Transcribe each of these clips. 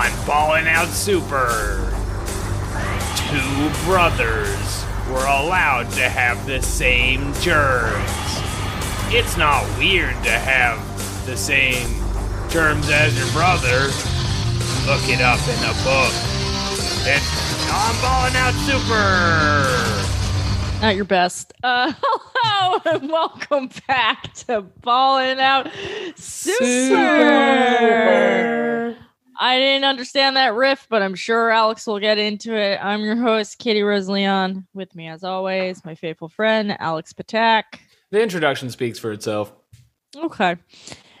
On Ballin' Out Super, two brothers were allowed to have the same germs. It's not weird to have the same germs as your brother. Look it up in a book. It's on Ballin' Out Super. Not your best. Uh, hello and welcome back to Ballin' Out Super. I didn't understand that riff, but I'm sure Alex will get into it. I'm your host, Katie Rose Leon. With me, as always, my faithful friend, Alex Patak. The introduction speaks for itself. Okay.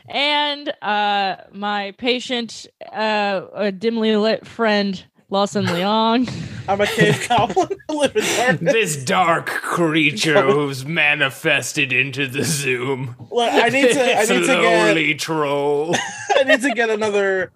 And uh, my patient, uh, a dimly lit friend, Lawson Leong. I'm a cave goblin. I live in darkness. This dark creature who's manifested into the Zoom. Look, I need to. I need to get. lowly troll. I need to get another.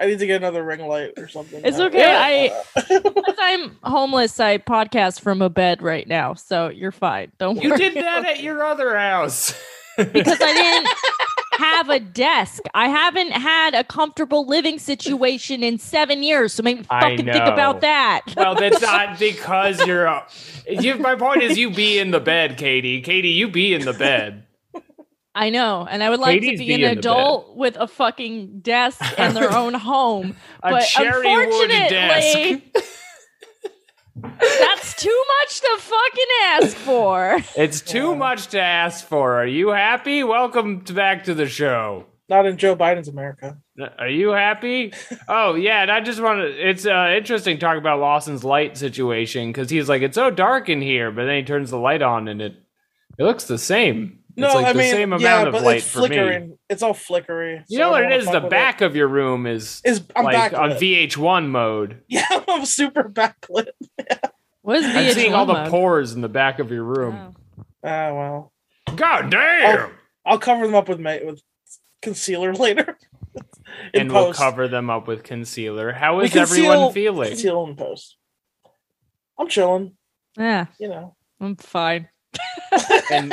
I need to get another ring light or something. It's okay. I Because I'm homeless, I podcast from a bed right now, so you're fine. Don't You worry. did that at your other house. because I didn't have a desk. I haven't had a comfortable living situation in seven years, so maybe I fucking think about that. well, that's not because you're. A, you, my point is, you be in the bed, Katie. Katie, you be in the bed. I know, and I would like Katie's to be an be in the adult with a fucking desk and their own home. But cherry unfortunately, desk. that's too much to fucking ask for. It's too much to ask for. Are you happy? Welcome to back to the show. Not in Joe Biden's America. Are you happy? oh yeah, and I just want to. It's uh, interesting talking about Lawson's light situation because he's like, it's so dark in here, but then he turns the light on and it it looks the same. No, it's like I the mean, same amount yeah, of but light it's for me. flickering. It's all flickery. You so know what don't it wanna is? fuck The with back of your room is Is I'm like on. VH1 mode. Yeah, I'm super backlit. What is I'm VH1 seeing all the pores in the back of your room. Oh. Ah, well, God damn! I'll cover them up with ma- with concealer later. in and we'll cover them up with concealer. How is We is everyone feeling? Conceal in post. I'm chilling. Yeah, You know. I'm fine. And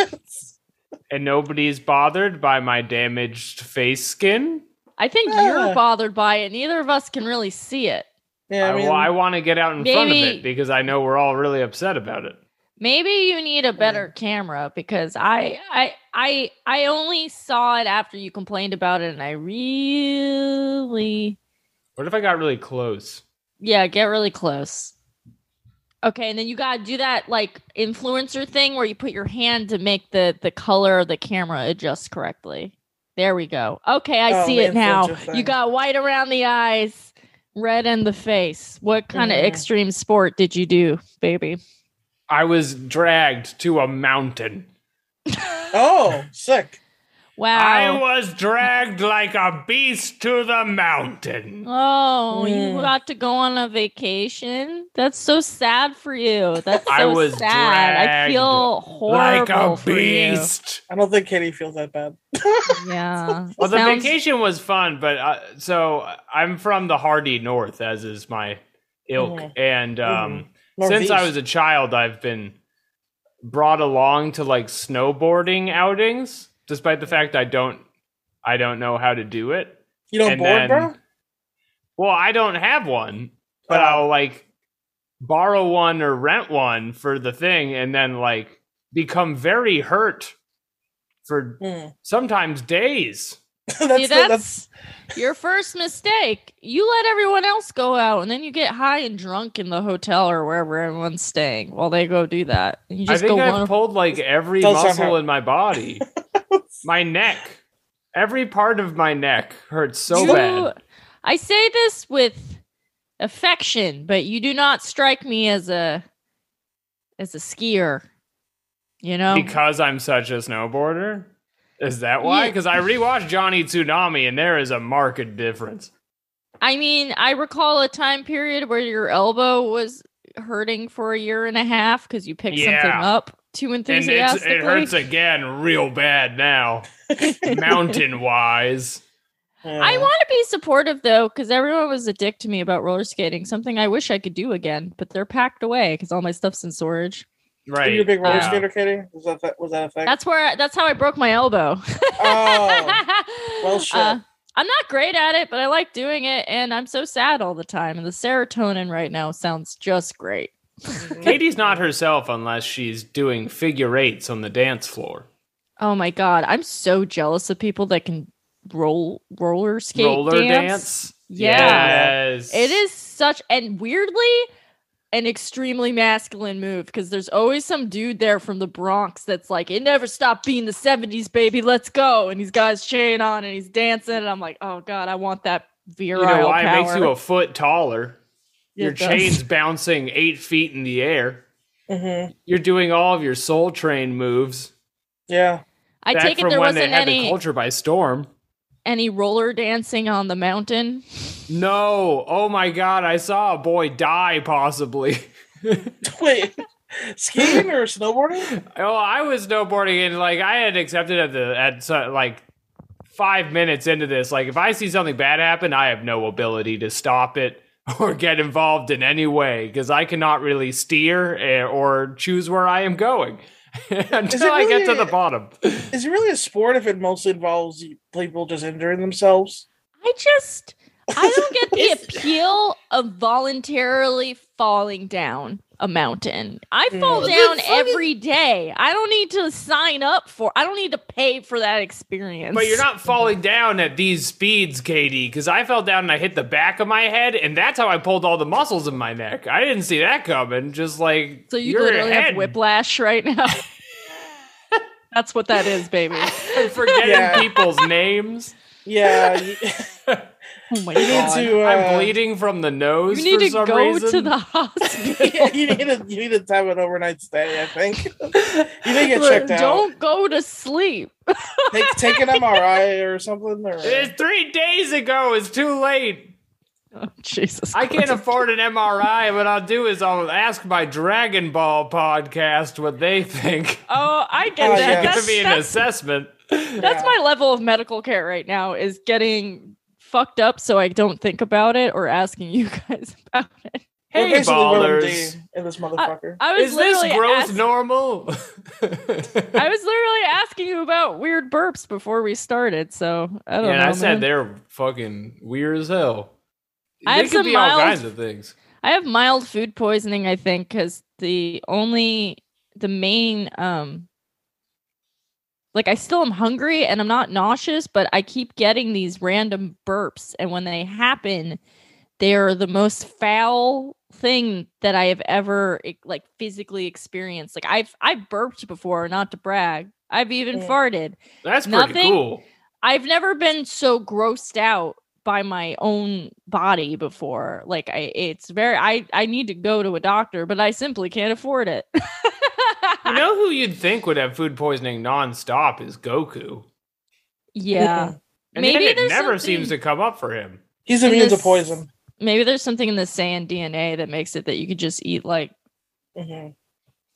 and nobody's bothered by my damaged face skin. I think Yeah. you're bothered by it. Neither of us can really see it. Yeah, I, I mean, well, I want to get out in front of it because I know we're all really upset about it. Maybe you need a better camera because I I I I only saw it after you complained about it and I really What if I got really close? yeah, get really close. Okay, and then you gotta do that like influencer thing where you put your hand to make the the color of the camera adjust correctly. There we go. Okay, I Oh, see it now. You got white around the eyes, red in the face. What kind of Mhm. extreme sport did you do, baby? I was dragged to a mountain. oh, sick. Wow. I was dragged like a beast to the mountain. Oh, you Mm. got to go on a vacation. That's so sad for you. That's so I was sad. I feel horrible Like a for you. beast. I don't think Katie feels that bad. Yeah. Well, the Sounds- vacation was fun, but uh, so I'm from the hardy north, as is my ilk, Mhm. and um, Mhm. since I was a child, I've been brought along to like snowboarding outings, despite the fact I don't, I don't know how to do it. You don't and board, then- bro? Well, I don't have one, but Oh. I'll like borrow one or rent one for the thing, and then like become very hurt for Hmm. sometimes days. that's, See, the- that's, that's your first mistake. You let everyone else go out, and then you get high and drunk in the hotel or wherever everyone's staying while they go do that. And you I just think go I've one. pulled like every muscle hurt. in my body. my neck. Every part of my neck hurts so You- bad. I say this with affection, but you do not strike me as a as a skier. You know, Because I'm such a snowboarder? Is that why? Yeah. Because I rewatched Johnny Tsunami and there is a marked difference. I mean, I recall a time period where your elbow was hurting for a year and a half because you picked Yeah. something up too And it's, enthusiastically. it hurts again real bad now, mountain wise. Yeah. I want to be supportive though, because everyone was a dick to me about roller skating. Something I wish I could do again, but they're packed away because all my stuff's in storage. Right. Are you a big roller Uh, yeah. skater, Katie? Was that, that was that a thing? That's where that's how I broke my elbow. Oh, well, shit. Uh, I'm not great at it, but I like doing it, and I'm so sad all the time. And the serotonin right now sounds just great. Katie's not herself unless she's doing figure eights on the dance floor. Oh my god, I'm so jealous of people that can roll roller skate Roller dance. dance. Yeah. Yes. It is such and weirdly an extremely masculine move because there's always some dude there from the Bronx that's like, it never stopped being the 70s, baby. Let's go. And he's got his chain on and he's dancing. And I'm like, oh God, I want that virile You know why power. it makes you a foot taller. Yeah, your does. chain's bouncing eight feet in the air. hmm You're doing all of your soul train moves. Yeah. I Back take it there wasn't had the any culture by storm. any roller dancing on the mountain. No. Oh my god, I saw a boy die possibly. Wait, skiing or snowboarding? oh, I was snowboarding and like I had accepted at the at so, like five minutes into this. Like if I see something bad happen, I have no ability to stop it or get involved in any way because I cannot really steer eh, or choose where I am going until I get to the bottom. Is it really a sport if it mostly involves people just injuring themselves? I just I don't get the appeal of voluntarily falling down a mountain. I Mm. fall The down fucking- every day. I don't need to sign up for. I don't need to pay for that experience. But you're not falling down at these speeds, Katie, because I fell down and I hit the back of my head, and that's how I pulled all the muscles in my neck. I didn't see that coming. Just like So you literally head have whiplash right now. That's what that is, baby. forgetting Yeah. people's names. Yeah. You, Oh my you need god. to. Uh, I'm bleeding from the nose You need for to some go reason. to the hospital. you need to you need to have an overnight stay. I think you need to get checked out. Don't go to sleep. Take, take an MRI or something. Or It's three days ago. It's too late. Oh, Jesus. I can't Christ. afford an MRI. What I'll do is I'll ask my Dragon Ball podcast what they think. Oh, I get Oh, that. yeah. Give That's, me an that's, assessment. that's Yeah. my level of medical care right now is getting fucked up so I don't think about it or asking you guys about it. We're Hey, basically ballers. in this motherfucker. I was Is this literally growth ask- normal? I was literally asking you about weird burps before we started, so I don't yeah, know. I said they're fucking weird as hell. I they have could some be all kinds of things. I have mild food poisoning, I think, because the only the main um like I still am hungry and I'm not nauseous, but I keep getting these random burps, and when they happen, they're the most foul thing that I have ever like physically experienced. Like I've I've burped before, not to brag. I've even Yeah. farted. That's pretty Nothing- cool. I've never been so grossed out by my own body before. Like I it's very I I need to go to a doctor, but I simply can't afford it. You know who you'd think would have food poisoning nonstop is Goku. yeah. And Maybe yet it there's never something- seems to come up for him. He's in immune to poison. Maybe there's something in the Saiyan DNA that makes it that you could just eat like Mhm.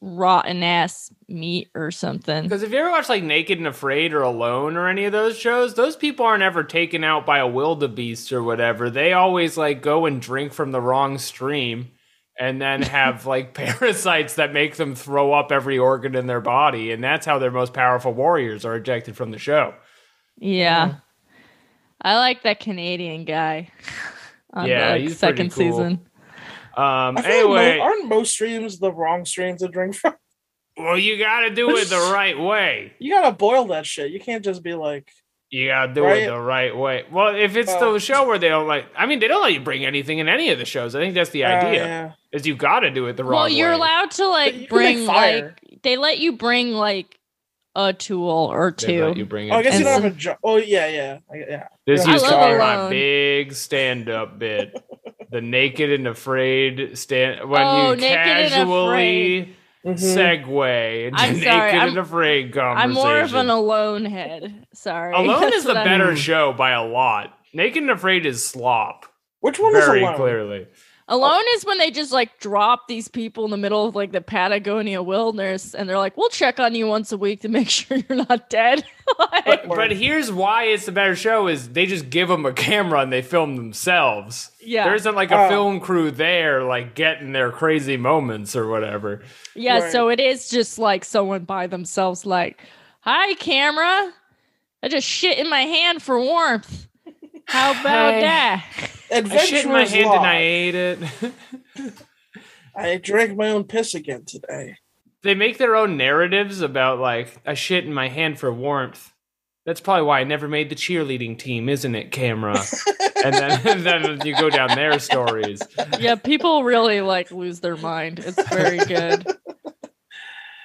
rotten ass meat or something. Because if you ever watch like Naked and Afraid or Alone or any of those shows, those people aren't ever taken out by a wildebeest or whatever. They always like go and drink from the wrong stream and then have like parasites that make them throw up every organ in their body. And that's how their most powerful warriors are ejected from the show. Yeah. I like that Canadian guy on Yeah, the like, he's second cool. season. Um, I feel like anyway, aren't most streams the wrong streams to drink from? well, you got to do it the right way. You gotta boil that shit. You can't just be like, You gotta do Right? it the right way. Well, if it's Oh. the show where they don't like, I mean, they don't let you bring anything in any of the shows. I think that's the uh, idea. yeah. Is you got to do it the wrong Well, way. you're allowed to like bring fire. like they let you bring like a tool or They two. let you bring Oh, I guess you don't have a job. Oh yeah, yeah, yeah. This I used to love be my big stand-up bit. the naked and afraid stand when Oh, you Naked and casually Mhm. segue into I'm naked sorry, I'm- and afraid conversation. I'm more of an alone head. Sorry. Alone That's is the what I'm- better show by a lot. Naked and Afraid is slop. Which one Very is alone? clearly. Alone is when they just like drop these people in the middle of like the Patagonia wilderness and they're like, we'll check on you once a week to make sure you're not dead. Like, But, but here's why it's a better show is they just give them a camera and they film themselves. yeah. There isn't like a Oh. film crew there like getting their crazy moments or whatever. yeah. Right. So it is just like someone by themselves, like, hi, camera. I just shit in my hand for warmth. How about Hey. that? Adventure I shit in my hand Law. and I ate it. I drank my own piss again today. they make their own narratives about like I shit in my hand for warmth. That's probably why I never made the cheerleading team, isn't it, camera? and then and then you go down their stories. Yeah, people really like lose their mind. It's very good.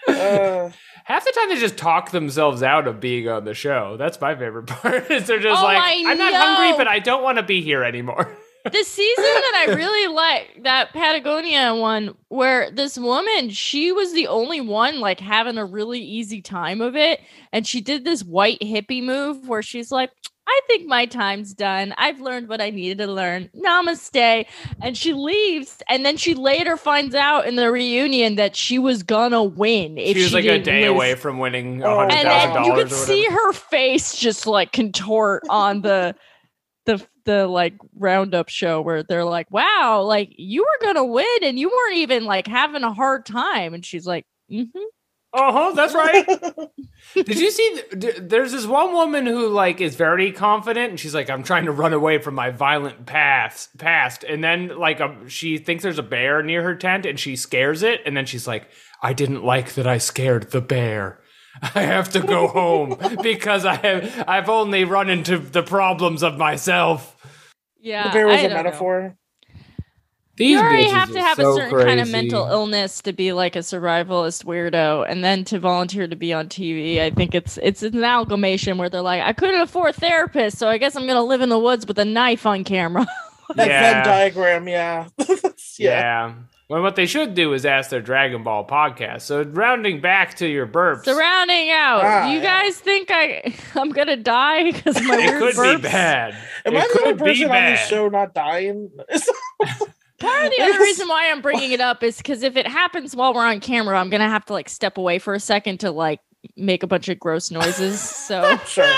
Uh, Half the time they just talk themselves out of being on the show. That's my favorite part. Is they're just Oh, like, I I'm not hungry, but I don't want to be here anymore. the season that I really like, that Patagonia one, where this woman, she was the only one like having a really easy time of it. And she did this white hippie move where she's like, I think my time's done. I've learned what I needed to learn. Namaste. And she leaves. And then she later finds out in the reunion that she was gonna win. If she was like a didn't day lose. away from winning Oh, a hundred and thousand then you could see her face just like contort on the the the like roundup show where they're like wow like you were gonna win and you weren't even like having a hard time and she's like mm-hmm. Uh huh. That's right. Did you see? th- There's this one woman who like is very confident, and she's like, "I'm trying to run away from my violent past." Past, and then like um, she thinks there's a bear near her tent, and she scares it, and then she's like, "I didn't like that I scared the bear. I have to go home because I have I've only run into the problems of myself." yeah the bear was I a don't know. metaphor. These you already have to have so a certain kind of mental illness to be like a survivalist weirdo and then to volunteer to be on tv i think it's it's an amalgamation where they're like i couldn't afford therapists so i guess i'm gonna live in the woods with a knife on camera That Yeah. Venn diagram, yeah. yeah. Yeah. Well, what they should do is ask their Dragon Ball podcast. So, rounding back to your burps, Surrounding out. Ah, you yeah. guys think I I'm gonna die because my it weird could burps? be bad. Am it I the only could be person on this show not dying? Part of the other reason why I'm bringing it up is because if it happens while we're on camera, I'm gonna have to like step away for a second to like make a bunch of gross noises. So sure.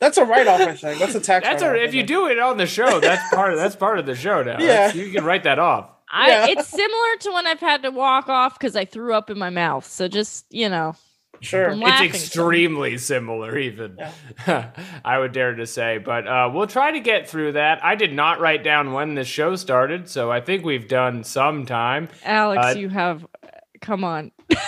That's a write off, I think. That's a tax That's a, if you do it on the show, that's part of that's part of the show now. Yeah. That's- you can write that off. I Yeah. it's similar to when I've had to walk off because I threw up in my mouth. So just you know, Sure. I'm It's laughing extremely similar, even Yeah. I would dare to say. But uh, we'll try to get through that. I did not write down when this show started, so I think we've done some time. Alex, Uh, you have come on.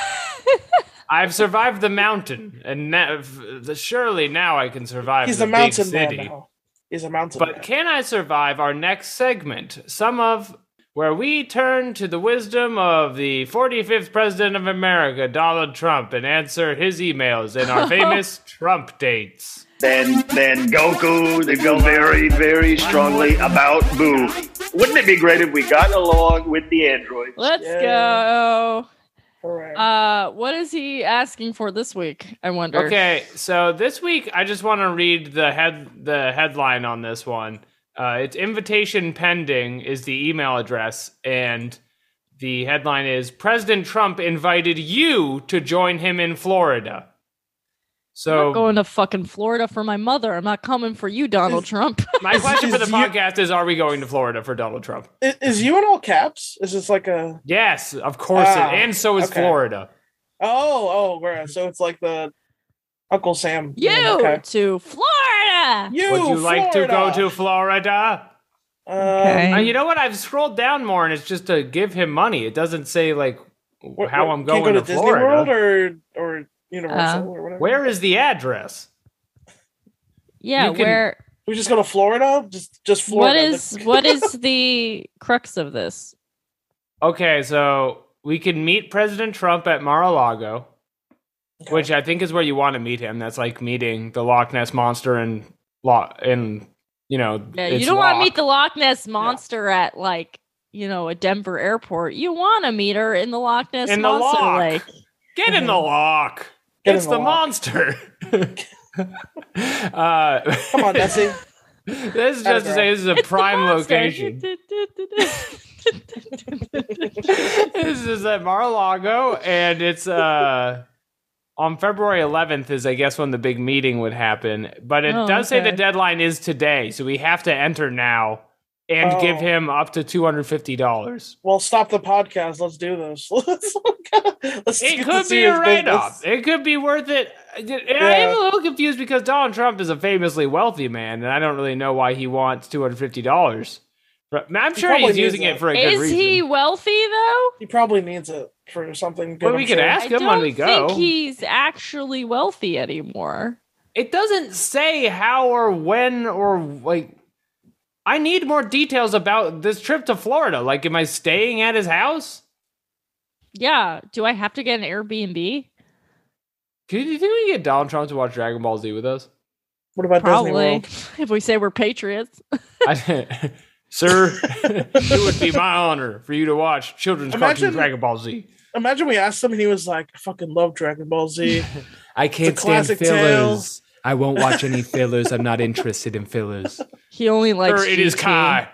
I've survived the mountain, and na- f- surely now I can survive He's the a mountain big man now. He's a mountain But man. can I survive our next segment? Some of where we turn to the wisdom of the 45th President of America, Donald Trump, and answer his emails in our famous Trump dates. then then Goku they go very very strongly about Buu. Wouldn't it be great if we got along with the androids? Let's Yeah. go. Uh, what is he asking for this week? I wonder. Okay, so this week I just want to read the head the headline on this one. Uh, it's invitation pending is the email address, and the headline is President Trump invited you to join him in Florida. So I'm So not going to fucking Florida for my mother. I'm not coming for you, Donald Trump. My question for the Is you- podcast is: Are we going to Florida for Donald Trump? is, is you in all caps? Is this like a Yes, of course, Ah, and so is okay. Florida. oh oh so it's like the Uncle Sam you thing, okay. to Florida. You Would you like to go to Florida? Um, Okay. Uh, you know what? I've scrolled down more, and it's just to give him money. It doesn't say like what- how what- I'm going go to, to, Disney Florida. World or or Universal Uh, or whatever. Where is the address? Yeah, you can- where we just go to Florida? Just just Florida. what is what is the crux of this? Okay, so we can meet President Trump at Mar-a-Lago, Okay. which I think is where you want to meet him. That's like meeting the Loch Ness monster and Lo- and you know. Yeah, you don't want to meet the Loch Ness monster at like you know, a Denver airport, you want to meet her in the Loch Ness In the Monster lock. Lake. Get in the lock. Get it's the, the lock. monster. uh, Come on, Nessie. this is just to say this is a It's prime location. this is at Mar-a-Lago, and it's uh on February 11th is I guess when the big meeting would happen. But it Oh, does say the deadline is today, so we have to enter now and Oh. give him up to two hundred fifty dollars. Well, stop the podcast. Let's do this. Let's, let's It could be a write-off. It could be worth it. And I am a little confused because Donald Trump is a famously wealthy man, and I don't really know why he wants two hundred fifty dollars. But I'm He sure probably he's using it. it for a good Is reason. Is he wealthy though? He probably needs it for something good. Well, we I'm could sure. ask him when we go. think he's actually wealthy anymore. It doesn't say how or when or like. I need more details about this trip to Florida. Like, am I staying at his house? Yeah. Do I have to get an Airbnb? Could you think we get Donald Trump to watch Dragon Ball Z with us? What about Disney Probably. World? If we say we're patriots. I, Sir, it would be my honor for you to watch children's Imagine- cartoon Dragon Ball Z. Imagine we asked him and he was like, "I fucking love Dragon Ball Z." I can't stand classic fillers. I won't watch any fillers. I'm not interested in fillers. He only likes. Sir, it is Kai.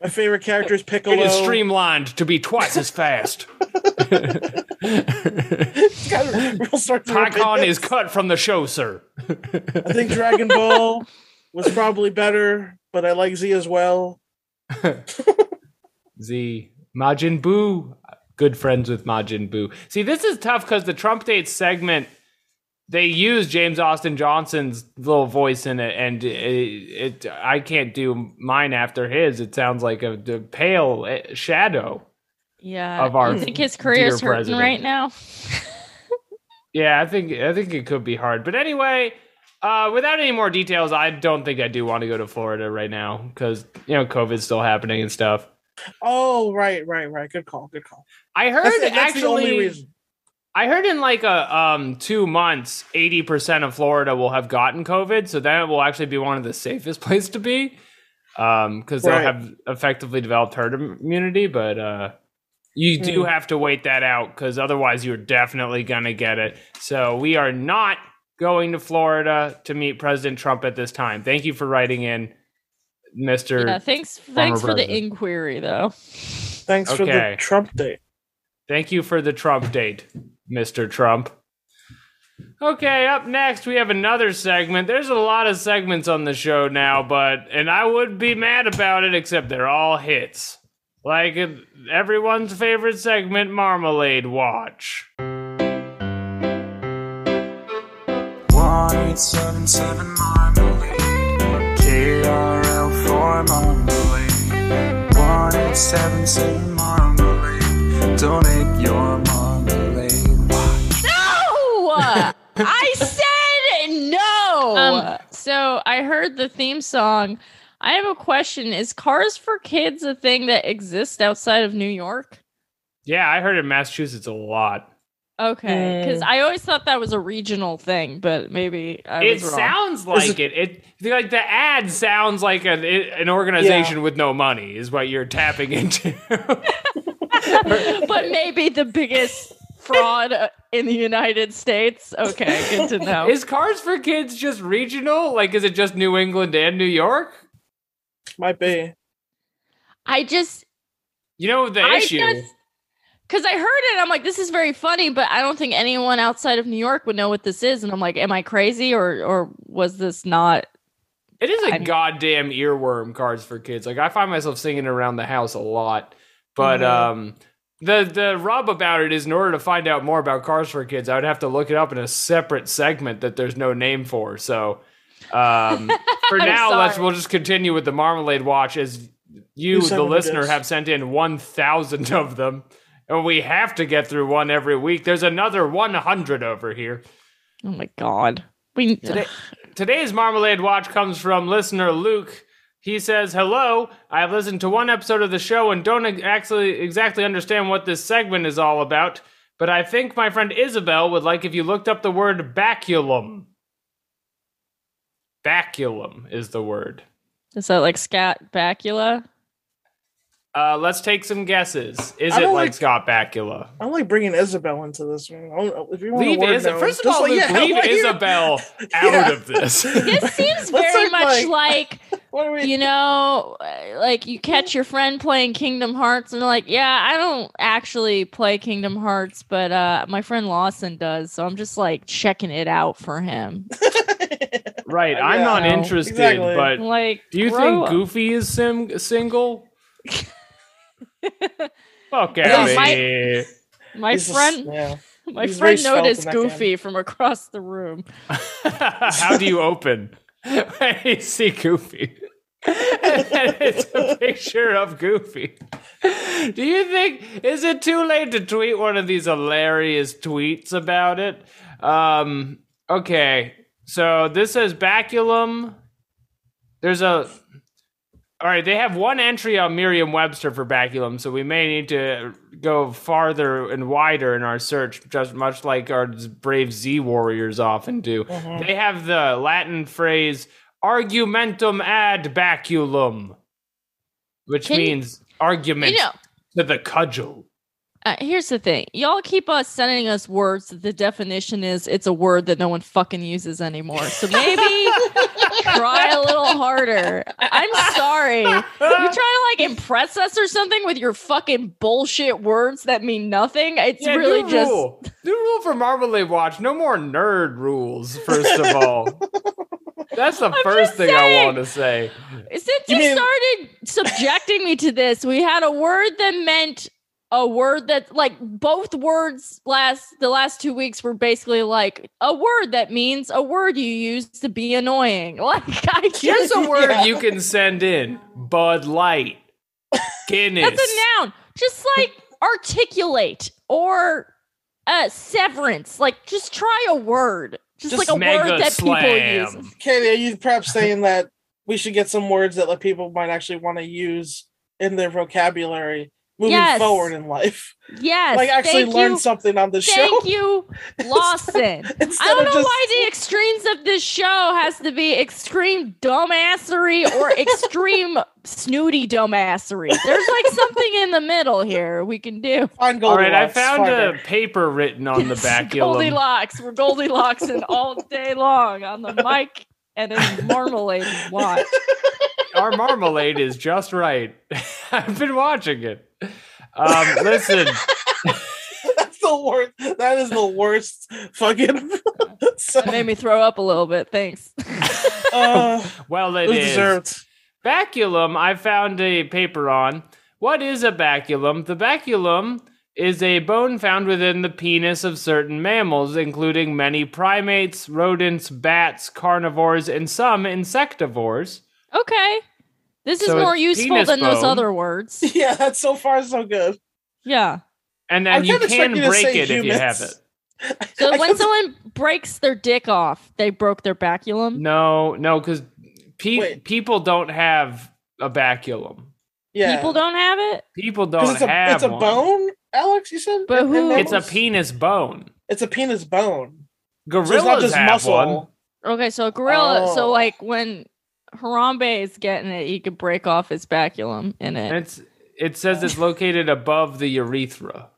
My favorite character is Piccolo. It is streamlined to be twice as fast. He's start to is cut from the show, sir. I think Dragon Ball was probably better, but I like Z as well. Z. Majin Buu. Good friends with Majin Buu. See, this is tough because the Trump date segment, they use James Austin Johnson's little voice in it, and it, it I can't do mine after his. It sounds like a, the pale eh, shadow. Yeah. Of our you think his career is hurting president. right now? Yeah, I think I think it could be hard. But anyway, uh, without any more details, I don't think I do want to go to Florida right now because you know COVID's still happening and stuff. Oh, right, right, right. Good call. Good call. I heard That's, that's actually. the only reason. I heard in like a um two months, eighty percent of Florida will have gotten COVID, so then it will actually be one of the safest places to be, um, because they'll Right. have effectively developed herd immunity. But uh, you do Hmm. have to wait that out because otherwise you're definitely gonna get it. So we are not going to Florida to meet President Trump at this time. Thank you for writing in, Mister. Yeah. Thanks. Thanks for the inquiry, though. Thanks for the Trump date. Thank you for the Trump date, Mr. Trump. Okay, up next we have another segment. There's a lot of segments on the show now, but and I would be mad about it except they're all hits. Like everyone's favorite segment, Marmalade Watch. 1877 Marmalade. KRL for Marmalade. 1877 Marmalade. Donate your Marmalade. No! I said no. Um, so I heard the theme song. I have a question. Is Cars for Kids a thing that exists outside of New York? Yeah, I heard in Massachusetts a lot. Okay, because Mm. I always thought that was a regional thing, but maybe I It was wrong. sounds like it- it. it. Like the ad sounds like an an organization with no money is what you're tapping into. but maybe the biggest fraud uh, in the United States. Okay, good to know. Is Cars for Kids just regional? Like, is it just New England and New York? Might be. I just You know the I issue. just because I heard it, I'm like, this is very funny, but I don't think anyone outside of New York would know what this is. And I'm like, am I crazy or or was this not? it is a I- goddamn earworm. cards for Kids. Like, I find myself singing around the house a lot. But Mhm. um, the the rub about it is, in order to find out more about Cars for Kids, I would have to look it up in a separate segment that there's no name for. So. Um, for I'm now, let's we'll just continue with the Marmalade Watch as you, You the son listener, have sent in one thousand of them, and we have to get through one every week. There's another one hundred over here. Oh my god, we Today, today's Marmalade Watch comes from listener Luke. He says, "Hello, I have listened to one episode of the show and don't actually exactly understand what this segment is all about. But I think my friend Isabel would like if you looked up the word baculum. Baculum is the word. is that like Scott Bakula? Uh, let's take some guesses. Is it like like- Scott Bakula? I'm like bringing Isabel into this one. I don't- If you want Leave to Isabel. First of all, like- leave, yeah, leave Isabel out Yeah. of this. This seems very act much like- like What are we? you know, uh, like you catch your friend playing Kingdom Hearts and they're like, yeah, I don't actually play Kingdom Hearts, but uh, my friend Lawson does, so I'm just like checking it out for him. right. I'm Yeah, not interested, exactly. but Like, do you grow think up. Goofy is sim- single? Fuck No, out of my- here. my He's just- friend, yeah. my he's friend noticed that Goofy from across the room. How do you open? you see Goofy. and it's a picture of Goofy. Do you think is it too late to tweet one of these hilarious tweets about it? Um okay. So this says baculum. There's a all right, they have one entry on Merriam Webster for baculum, so we may need to go farther and wider in our search, just much like our brave Z warriors often do. Mm-hmm. They have the Latin phrase argumentum ad baculum, which Can you- means argument You know, to the cudgel. Uh, here's the thing: y'all keep us sending us words the definition is it's a word that no one fucking uses anymore. So maybe try a little harder. I'm sorry. You trying to like impress us or something with your fucking bullshit words that mean nothing? It's Yeah, really new just rule. New rule for Marvel Marmalade Watch: no more nerd rules. First of all, that's the first just thing I want to say. since You you, mean- started subjecting me to this, we had a word that meant a word that like both words last the last two weeks were basically like a word that means a word you use to be annoying. Like I Here's just a word Yeah. you can send in: Bud Light, Guinness. that's a noun. Just like articulate or uh severance. Like just try a word. Just, Just like a Mega word that people use. Katie, are you perhaps saying that we should get some words that like people might actually want to use in their vocabulary moving Yes. forward in life? Yes. like actually thank learn you. something on the show. Thank you, Lawson. I don't know just- why the extremes of this show has to be extreme dumbassery or extreme snooty dumbassery. There's like something in the middle here we can do. Find All right, I found find a paper written on the baculum. Goldilocks. We're Goldilocks and all day long on the mic and in marmalade watch. Our marmalade is just right. I've been watching it. Um, listen, That's the worst. That is the worst fucking. so, It made me throw up a little bit. Thanks. uh, well, it it was is. deserved. Baculum, I found a paper on. What is a baculum? The baculum is a bone found within the penis of certain mammals, including many primates, rodents, bats, carnivores, and some insectivores. Okay. This is So more it's useful penis than those bone. other words. Yeah, that's so far so good. Yeah. And I then you kinda can expect to break say it if you have humans. it. So I when kept- someone breaks their dick off, they broke their baculum. No, no, because pe- Wait. people don't have a baculum. Yeah, People don't have it. People 'Cause don't it's a have it's a one. bone, Alex. You said, But In- in who- It's a penis bone. It's a penis bone. Gorillas So it's not just have muscle. one. Okay, so a gorilla. So Oh. like when Harambe is getting it, he could break off his baculum in And it. it's it says it's located above the urethra.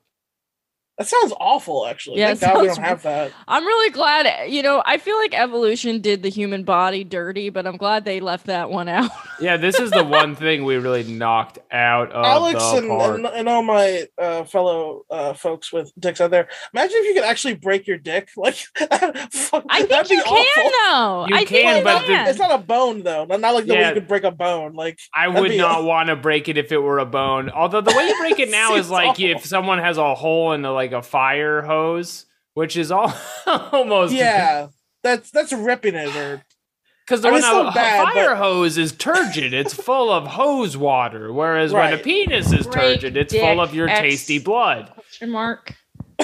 That sounds awful. Actually, Yeah, thank it God we don't have that. I'm really glad. You know, I feel like evolution did the human body dirty, but I'm glad they left that one out. Yeah, this is the one thing we really knocked out of Alex the and, park. and and all my uh, fellow uh, folks with dicks out there. Imagine if you could actually break your dick. Like, fuck, I think that'd be you can though. You I can, think you but the- It's not a bone though. Not not like the way you could break a bone. Like I that'd not want to break it if it were a bone. Although the way you break it now is like awful. if someone has a hole in the, like a fire hose, which is all almost yeah, that's that's ripping it. Or Because the I mean, one it's a, bad, a fire but- hose is turgid; it's full of hose water. Whereas when a penis is Break turgid, it's full of your X. tasty blood. Question mark.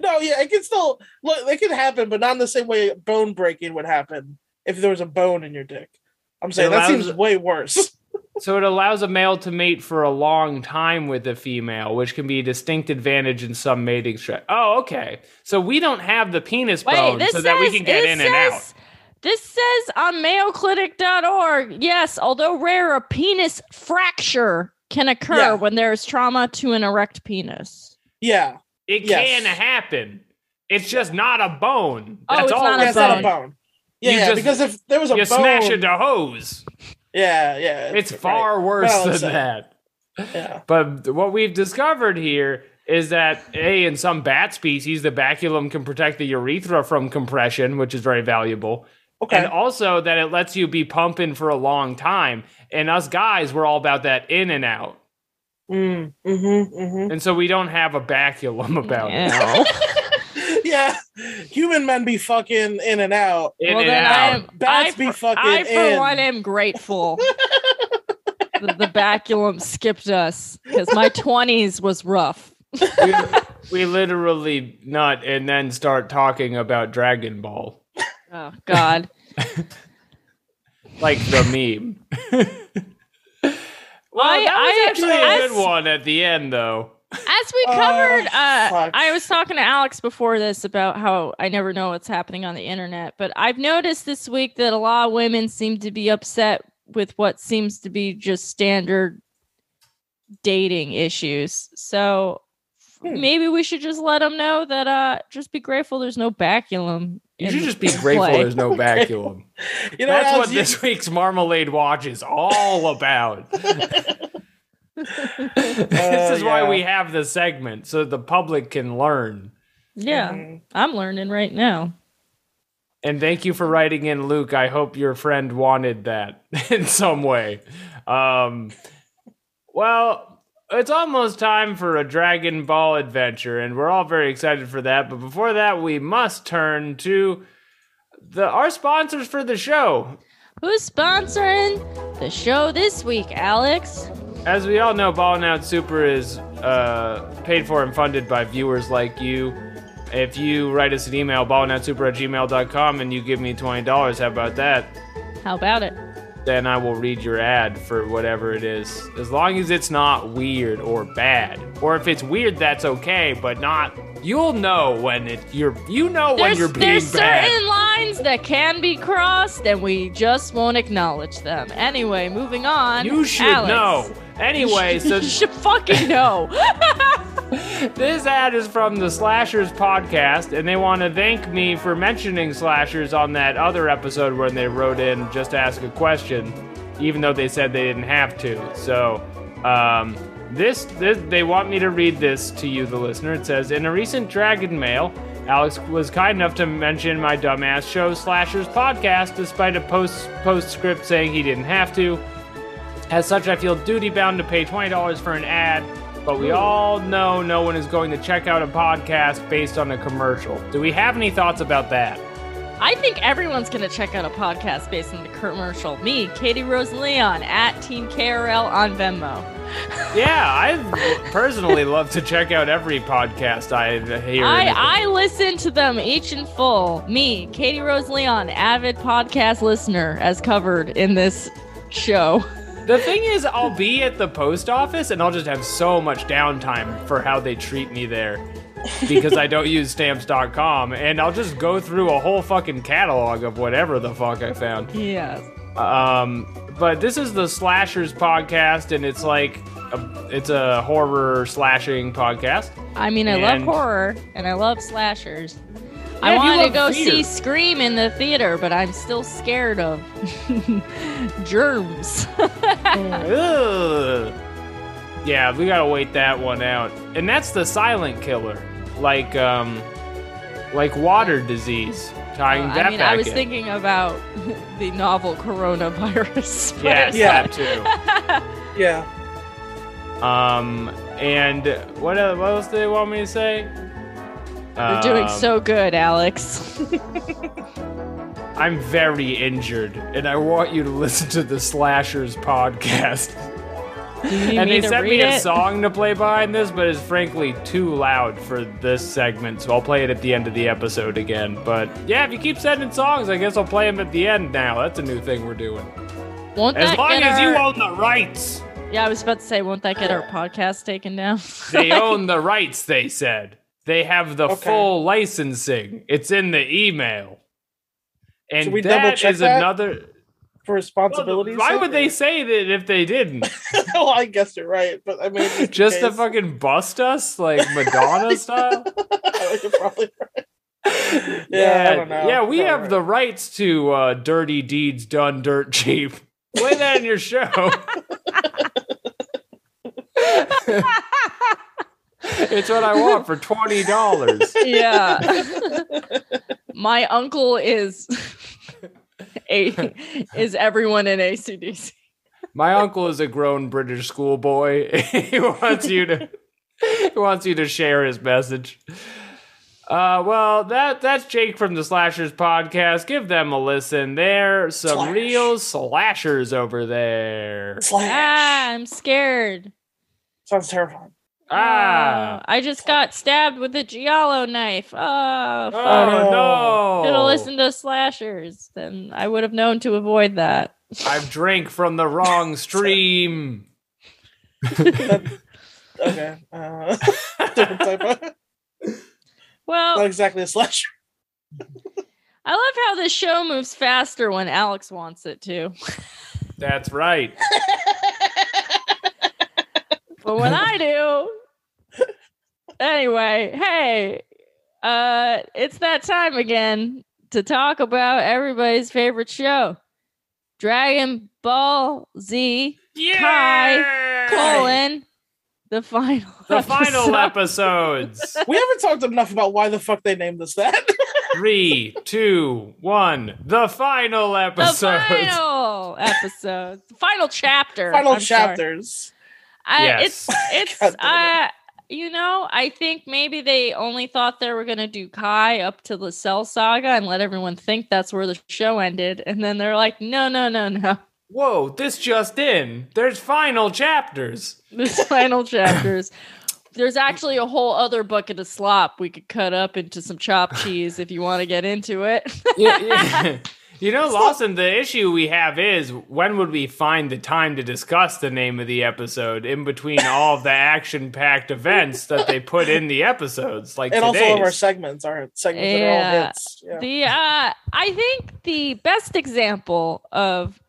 no, yeah, it can still look. It can happen, but not in the same way bone breaking would happen if there was a bone in your dick. I'm saying It that allows- seems way worse. So it allows a male to mate for a long time with a female, which can be a distinct advantage in some mating strategies. Oh, okay. So we don't have the penis Wait, bone, so says that we can get it in and out. This says on mayoclinic.org, yes, although rare, a penis fracture can occur Yeah. when there is trauma to an erect penis. Yeah. It Yes. can happen. It's just not a bone. Oh, it's all not Yeah, a it's not a bone. bone. Yeah, You yeah, just- because if there was a You bone, smash into hose. Yeah, yeah, It's right. far worse Well, than so- that. Yeah, But what we've discovered here is that a in some bat species, the baculum can protect the urethra from compression, which is very valuable. okay. And also that it lets you be pumping for a long time. And us guys, we're all about that in and out. mm, mm-hmm, mm-hmm. And so we don't have a baculum about it. Ew. Yeah, human men be fucking in and out. In well, and then out. I am, Bats I, be fucking I, for in. one, am grateful that the baculum skipped us because my 20s was rough. we, we literally nut and then start talking about Dragon Ball. Oh, God. Like the meme. well, I- that was I- actually a good one at the end, though. As we Oh, covered, uh, fuck. I was talking to Alex before this about how I never know what's happening on the internet, but I've noticed this week that a lot of women seem to be upset with what seems to be just standard dating issues. So Hmm. maybe we should just let them know that uh just be grateful there's no baculum. You should just be grateful play. there's no vacuum. You know, That's Alex, what you- this week's Marmalade Watch is all about. this is why we have the segment, so the public can learn. Yeah, Mhm. I'm learning right now. And thank you for writing in, Luke. I hope your friend wanted that in some way. Um, well, it's almost time for a Dragon Ball adventure, and we're all very excited for that. But before that, we must turn to the our sponsors for the show. Who's sponsoring the show this week, Alex? As we all know, Ballin' Out Super is uh, paid for and funded by viewers like you. If you write us an email, ballingoutsuper at gmail.com, and you give me $20, how about that? How about it? Then I will read your ad for whatever it is. As long as it's not weird or bad. Or if it's weird, that's okay, but not. You'll know when it you're you know when There's, you're being there's bad. certain lines that can be crossed, and we just won't acknowledge them. Anyway, moving on. You should Alex. know. Anyway, so you should fucking know. This ad is from the Slashers podcast, and they want to thank me for mentioning Slashers on that other episode when they wrote in just to ask a question, even though they said they didn't have to. So, um, this, this they want me to read this to you, the listener. It says, in a recent Dragon Mail, Alex was kind enough to mention my dumbass show Slashers podcast, despite a post postscript saying he didn't have to. As such, I feel duty bound to pay $20 for an ad, but we all know no one is going to check out a podcast based on a commercial. Do we have any thoughts about that? I think everyone's gonna check out a podcast based on the commercial. Me, Katie Rose Leon at Team KRL on Venmo. Yeah, I personally love to check out every podcast I hear. I, I listen to them each in full. Me, Katie Rose Leon, avid podcast listener, as covered in this show. the thing is, I'll be at the post office and I'll just have so much downtime for how they treat me there. because I don't use stamps.com, and I'll just go through a whole fucking catalog of whatever the fuck I found. Yes. Um, but this is the Slashers podcast, and it's like a, it's a horror slashing podcast. I mean, I love horror and I love slashers. Yeah, I want to go theater. see Scream in the theater, but I'm still scared of germs. Yeah, we gotta wait that one out, and that's the silent killer, like um, like water disease. Tying that I mean, back I was in. telse about the novel coronavirus. but- Yes, Yeah. that too. Yeah. Um, and what el- what else do they want me to say? You're doing Um, so good, Alex. I'm very injured, and I want you to listen to the Slashers podcast. Do you need and they sent read me a it? song to play behind this, but it's frankly too loud for this segment, so I'll play it at the end of the episode again. But yeah, if you keep sending songs, I guess I'll play them at the end now. That's a new thing we're doing. Won't As that long get as you own the rights. Yeah, I was about to say, won't that get our podcast taken down? They own the rights, they said. They have the Okay. full licensing. It's in the email. And Should we that double-check is that? another. For responsibilities. Why would they say that if they didn't? well, I guess you're right, but I mean, in Just to fucking bust us like Madonna style? you're probably right. Yeah, I don't know. Yeah, we have right. the rights to uh, dirty deeds done dirt cheap. Play that in your show. it's what I want for twenty dollars. yeah. My uncle is a is everyone in ACDC. My uncle is a grown British schoolboy. he wants you to he wants you to share his message. Uh, well, that that's Jake from the Slashers podcast. Give them a listen. They're some Slash. real slashers over there. Slash. Ah, I'm scared. Sounds terrifying. Ah, Uh, I just got stabbed with a giallo knife. Oh, oh no! Should have listened to slashers. Then I would have known to avoid that. I've drank from the wrong stream. Okay. Uh, different type of, Well, not exactly a slasher. I love how this show moves faster when Alex wants it to. That's right. But when I do, anyway, hey, uh, it's that time again to talk about everybody's favorite show, Dragon Ball Z: Yeah. colon the final The final episodes. We haven't talked enough about why the fuck they named this that. Three, two, one. The final episode. The episodes. final episode, final chapter, Final I'm sorry. Chapters. I, Yes. It's it's damn uh you know, I think maybe they only thought they were gonna do Kai up to the Cell Saga and let everyone think that's where the show ended, and then they're like, no, no, no, no. Whoa, this just in. There's final chapters. There's final chapters. There's actually a whole other bucket of slop we could cut up into some chopped cheese if you want to get into it. Yeah, yeah. You know, Lawson, the issue we have is when would we find the time to discuss the name of the episode in between all of the action packed events that they put in the episodes? Like And also all of our today's. segments, our segments that are all Yeah. hits. Yeah. The uh I think the best example of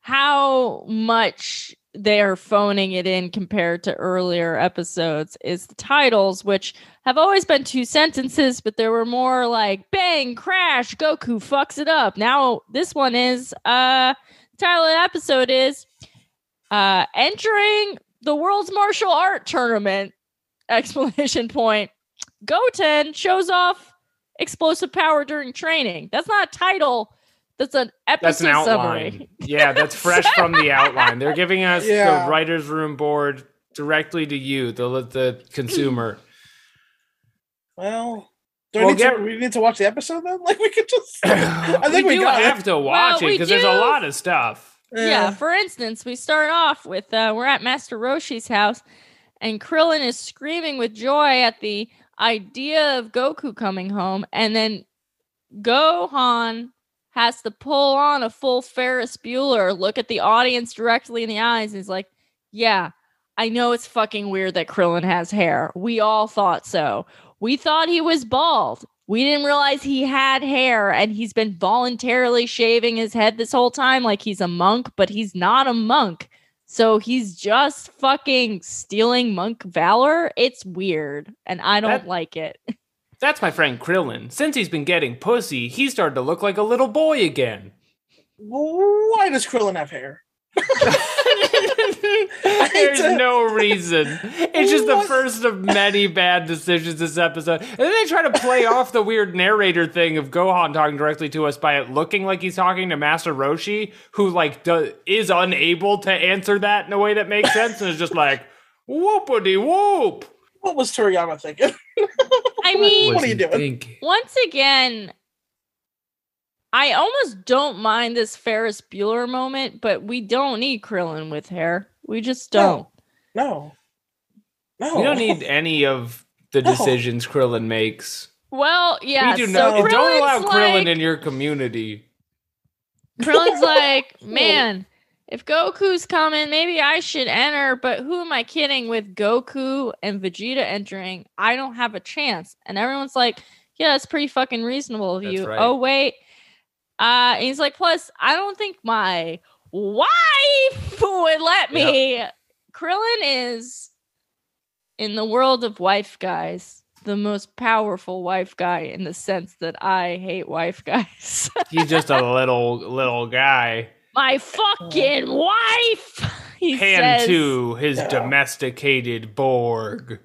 how much they're phoning it in compared to earlier episodes is the titles, which have always been two sentences, but there were more like bang, crash, Goku fucks it up. Now this one is uh the title of the episode is uh entering the world's martial art tournament explanation point. Goten shows off explosive power during training. That's not a title. That's an episode That's an outline. summary. Yeah, that's fresh from the outline. They're giving us Yeah. the writer's room board directly to you, the the consumer. Well, do I need get- to, we need to watch the episode then? Like we could just. I think we, do got have it. to watch Well, it because there's a lot of stuff. Yeah. For instance, we start off with uh, we're at Master Roshi's house, and Krillin is screaming with joy at the idea of Goku coming home, and then Gohan has to pull on a full Ferris Bueller, look at the audience directly in the eyes, and he's like, "Yeah, I know it's fucking weird that Krillin has hair. We all thought so. We thought he was bald. We didn't realize he had hair and he's been voluntarily shaving his head this whole time like he's a monk, but he's not a monk. So he's just fucking stealing monk valor. It's weird and I don't That- like it. That's my friend Krillin. Since he's been getting pussy, he's started to look like a little boy again. Why does Krillin have hair? There's no reason. It's just the first of many bad decisions this episode. And then they try to play off the weird narrator thing of Gohan talking directly to us by it looking like he's talking to Master Roshi, who like do- is unable to answer that in a way that makes sense, and is just like whoopity whoop. What was Toriyama thinking? I mean, What are you doing? once again, I almost don't mind this Ferris Bueller moment, but we don't need Krillin with hair. We just don't. No. No. You don't need any of the No. decisions Krillin makes. Well, yeah. we do so not. Don't allow Krillin like- in your community. Krillin's like, man, if Goku's coming, maybe I should enter. But who am I kidding? With Goku and Vegeta entering, I don't have a chance. And everyone's like, yeah, that's pretty fucking reasonable of That's you. right. Oh wait, Uh, and he's like, plus, I don't think my wife would let me. Krillin is in the world of wife guys, the most powerful wife guy in the sense that I hate wife guys. He's just a little little guy. my fucking wife. He Hand says, to his Yeah. domesticated Borg.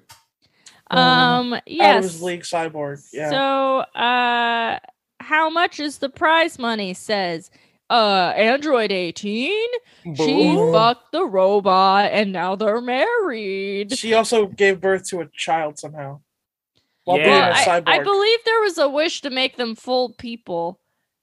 Um, Out of yes. his league cyborg. Yeah. So, uh, how much is the prize money? Says, uh, Android 18. She fucked the robot and now they're married. she also gave birth to a child somehow. While Yeah. being Well, a I, cyborg. I believe there was a wish to make them full people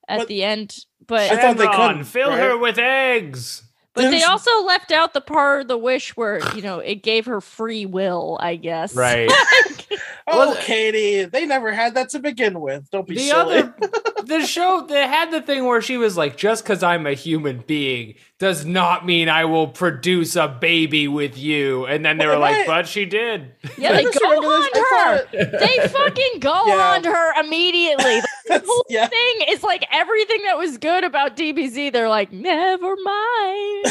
at But- the end, but I thought they couldn't, fill right? her with eggs. But they also left out the part of the wish where you know it gave her free will. I guess. Right. oh, Katie, they never had that to begin with. Don't be the silly. other the show they had the thing where she was like just because i'm a human being does not mean i will produce a baby with you and then they Well, were like right. but she did Yeah, they just go on this. I her. They fucking go Yeah. on her immediately. The whole yeah. thing is like everything that was good about DBZ. They're like, never mind.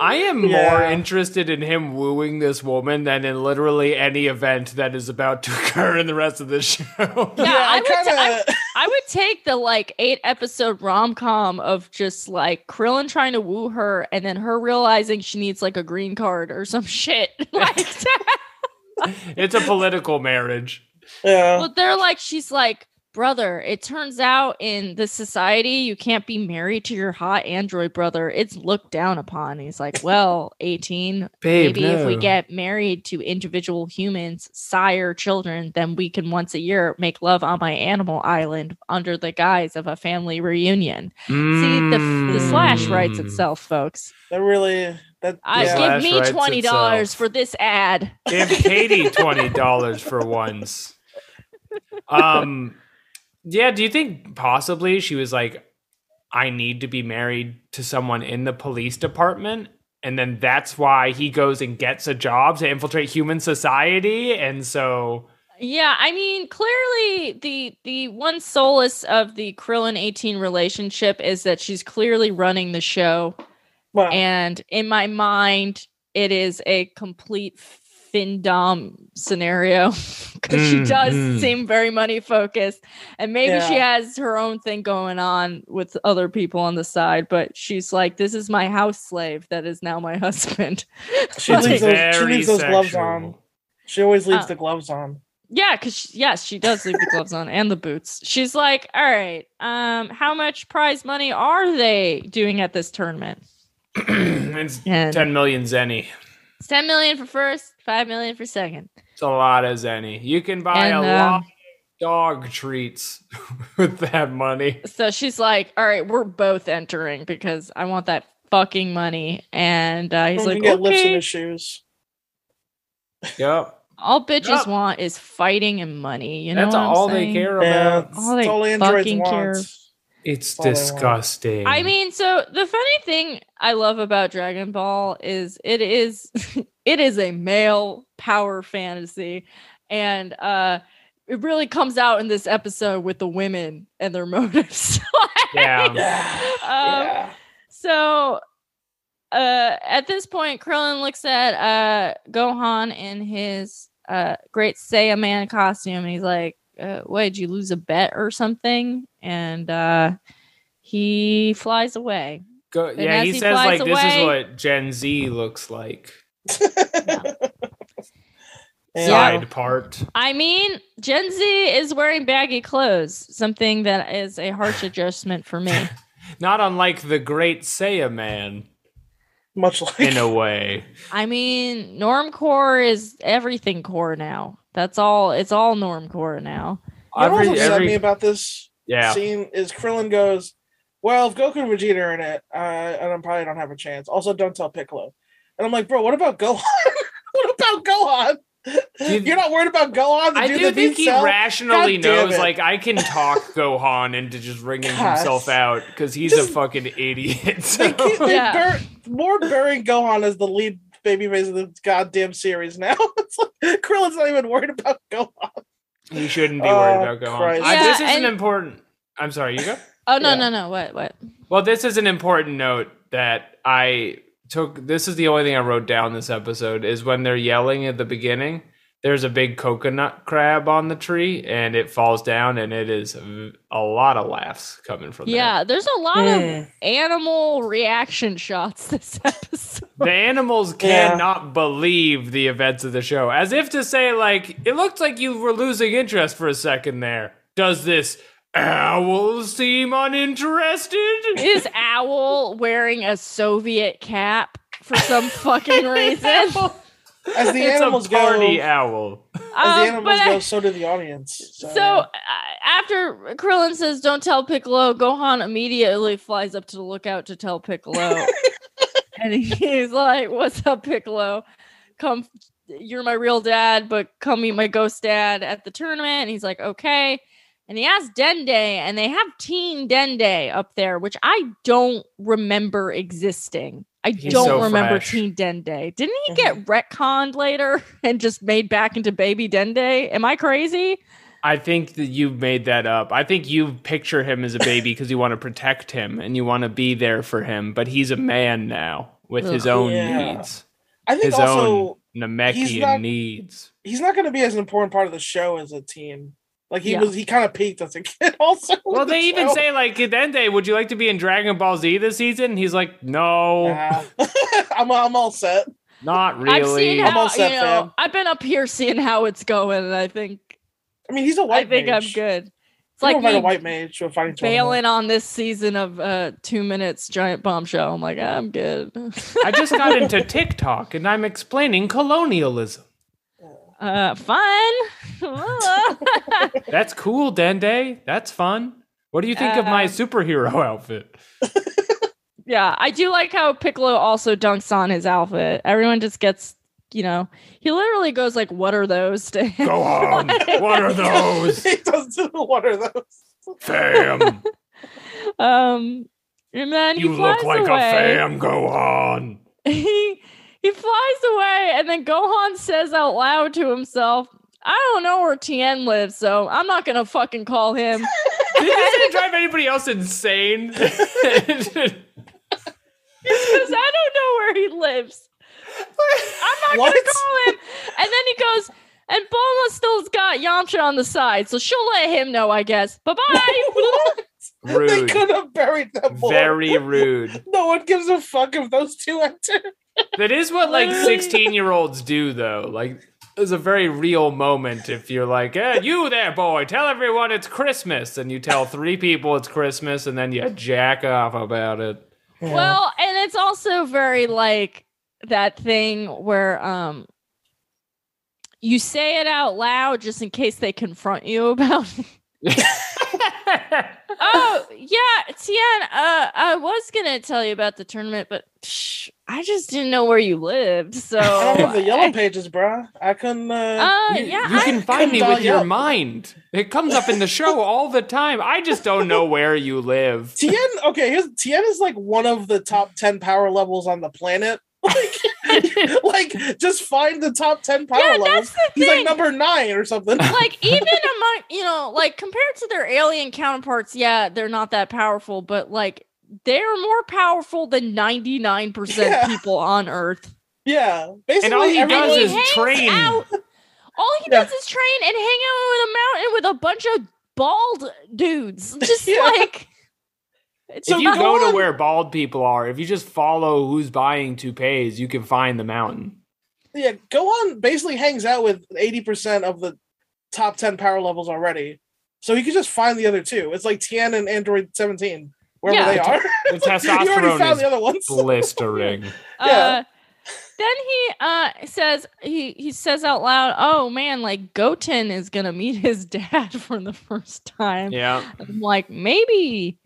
i am more interested in him wooing this woman than in literally any event that is about to occur in the rest of the show Yeah, Yeah, I I would kind of. I would take the like eight episode rom com of just like Krillin trying to woo her and then her realizing she needs like a green card or some shit. like it's a political marriage Yeah. but they're like, she's like, brother, it turns out in this society, you can't be married to your hot android brother. It's looked down upon. He's like, well, 18, Babe, maybe if we get married to individual humans, sire children, then we can once a year make love on my animal island under the guise of a family reunion. See, the, the slash writes Mm. itself, folks. That really. That. I yeah. Give me $20 for this ad. Give Katie twenty dollars for once. Um, yeah. Do you think possibly she was like, "I need to be married to someone in the police department," and then that's why he goes and gets a job to infiltrate human society, and so Yeah, I mean, clearly the the one solace of the Krillin 18 relationship is that she's clearly running the show. Well, And in my mind, it is a complete Findom scenario because she does Mhm. seem very money focused. And maybe she has her own thing going on with other people on the side, but she's like, this is my house slave that is now my husband. she Like- leaves those, she leaves those gloves sexual. on. She always leaves Uh, the gloves on. Yeah, because yes, she does leave the gloves on and the boots. She's like, all right, um, how much prize money are they doing at this tournament? it's And ten million zeni. it's ten million for first, five million per second. It's a lot as any. You can buy And, a um, lot of dog treats with that money. So she's like, all right, we're both entering because I want that fucking money. And uh, he's He's like, get lifts in okay. his shoes. Yep. All bitches Yup. want is fighting and money. You know, That's what I'm all they care about. it's, All they it's all androids fucking want. care. It's all they want. disgusting. I mean, so the funny thing I love about Dragon Ball is it is it is a male power fantasy, and uh it really comes out in this episode with the women and their motives. Yeah. Yeah. Um, yeah. So uh at this point Krillin looks at uh Gohan in his uh great Saiyaman costume and he's like, uh, what did you lose a bet or something? And uh he flies away. Go, yeah, he, he says flies like this is what Gen Z looks like. Yeah. Side part. I mean, Gen Z is wearing baggy clothes, something that is a harsh adjustment for me. Not unlike the great Saiyaman Much like in a way. I mean, normcore is everything core now. That's all. It's all normcore now. You know what's Every- upset every- me about this yeah. scene is Krillin goes, "Well, if Goku and Vegeta are in it, uh, and I probably don't have a chance. Also, don't tell Piccolo." And I'm like, "Bro, what about Gohan? what about Gohan? You- You're not worried about Gohan? The I dude do that think beats he Cell? rationally God knows, it. like, I can talk Gohan into just ringing Gosh. himself out because he's Just- a fucking idiot. They so- keep, they Yeah. bur- more burying Gohan as the lead babyface of the goddamn series now. it's like Krillin's not even worried about Gohan. You shouldn't be worried Oh, about Gohan. Uh, Christ. I, Yeah, this isn't and- important. I'm sorry, you go. Oh no Yeah. no no! What what? Well, this is an important note that I took. This is the only thing I wrote down this episode is when they're yelling at the beginning. There's a big coconut crab on the tree, and it falls down, and it is a a lot of laughs coming from Yeah, there's a lot Mm. of animal reaction shots this episode. The animals Yeah. cannot believe the events of the show, as if to say, like, it looked like you were losing interest for a second there. Does this owl seem uninterested? Is Owl wearing a Soviet cap for some fucking reason? As the it's animals a party go, owl. as the Um, animals but I- go, so do the audience. So, So uh, after Krillin says, "Don't tell Piccolo," Gohan immediately flies up to the lookout to tell Piccolo, and he's like, "What's up, Piccolo? Come, you're my real dad, but come meet my ghost dad at the tournament." And he's like, "Okay." And he asks Dende, and they have Teen Dende up there, which I don't remember existing. I He's don't so remember fresh. Teen Dende. Didn't he get mm-hmm. retconned later and just made back into Baby Dende? Am I crazy? I think that you've made that up. I think you picture him as a baby because you want to protect him and you want to be there for him, but he's a man now with his own Yeah. needs, I think his also own he's Namekian not- needs. he's not going to be as an important part of the show as a teen. Like he Yeah. was, he kind of peaked as a kid. Also, with Well, the they even show. say like Dende, would you like to be in Dragon Ball Z this season? And he's like, no, Nah. I'm, I'm all set. not I've seen really. I'm how, all set, you know, I've been up here seeing how it's going, and I think I mean, he's a white. I think I'm good. It's He's like like a white mage to a fighting tournament. bailing on this season of uh two minutes giant bombshell. I'm like, I'm good. I just got into TikTok and I'm explaining colonialism. Uh, fun. That's cool, Dende. That's fun. What do you think of my Um, superhero outfit? yeah, I do like how Piccolo also dunks on his outfit. Everyone just gets, you know, he literally goes like, "What are those?" to him. Go on. What are those? he does do what are those? Fam. Um, and then he You flies look like away. a fam. Go on. he he flies away and then Gohan says out loud to himself, I don't know where Tien lives, so I'm not gonna fucking call him. Did this drive anybody else insane? Because I don't know where he lives. I'm not What? gonna call him. And then he goes, and Bulma still's got Yamcha on the side, so she'll let him know, I guess. Bye bye. Rude. They could have buried them. Very rude. No one gives a fuck if those two enter. That is what like 16 year olds do though. Like it's a very real moment if you're like, eh, you there, boy, tell everyone it's Christmas. And you tell three people it's Christmas and then you jack off about it. well, and it's also very like that thing where um you say it out loud just in case they confront you about it. oh yeah, Tien. Uh, I was gonna tell you about the tournament, but shh, I just didn't know where you lived. So I don't have the yellow I- pages, bruh. I couldn't. Uh, Uh, You, yeah, you I- can find me with your you up. mind. It comes up in the show all the time. I just don't know where you live. Tien, okay, here's Tien is like one of the top ten power levels on the planet. Like, like just find the top ten power Yeah, levels. that's the He's like thing. number nine or something. like even among you know like compared to their alien counterparts yeah they're not that powerful but like they're more powerful than 99% Yeah. people on earth yeah, basically And all he everyone- does he is hangs train. out- all he Yeah. does is train and hang out with a mountain with a bunch of bald dudes just Yeah. like it's if you not- go to where bald people are, if you just follow who's buying toupees, you can find the mountain. yeah, Gohan basically hangs out with eighty percent of the top ten power levels already, so he can just find the other two. It's like Tien and Android seventeen, wherever Yeah. they are. The you already testosterone found is the other ones. blistering. Uh, Yeah. then he uh says he he says out loud, "Oh man, like Goten is gonna meet his dad for the first time." Yeah. I'm like, maybe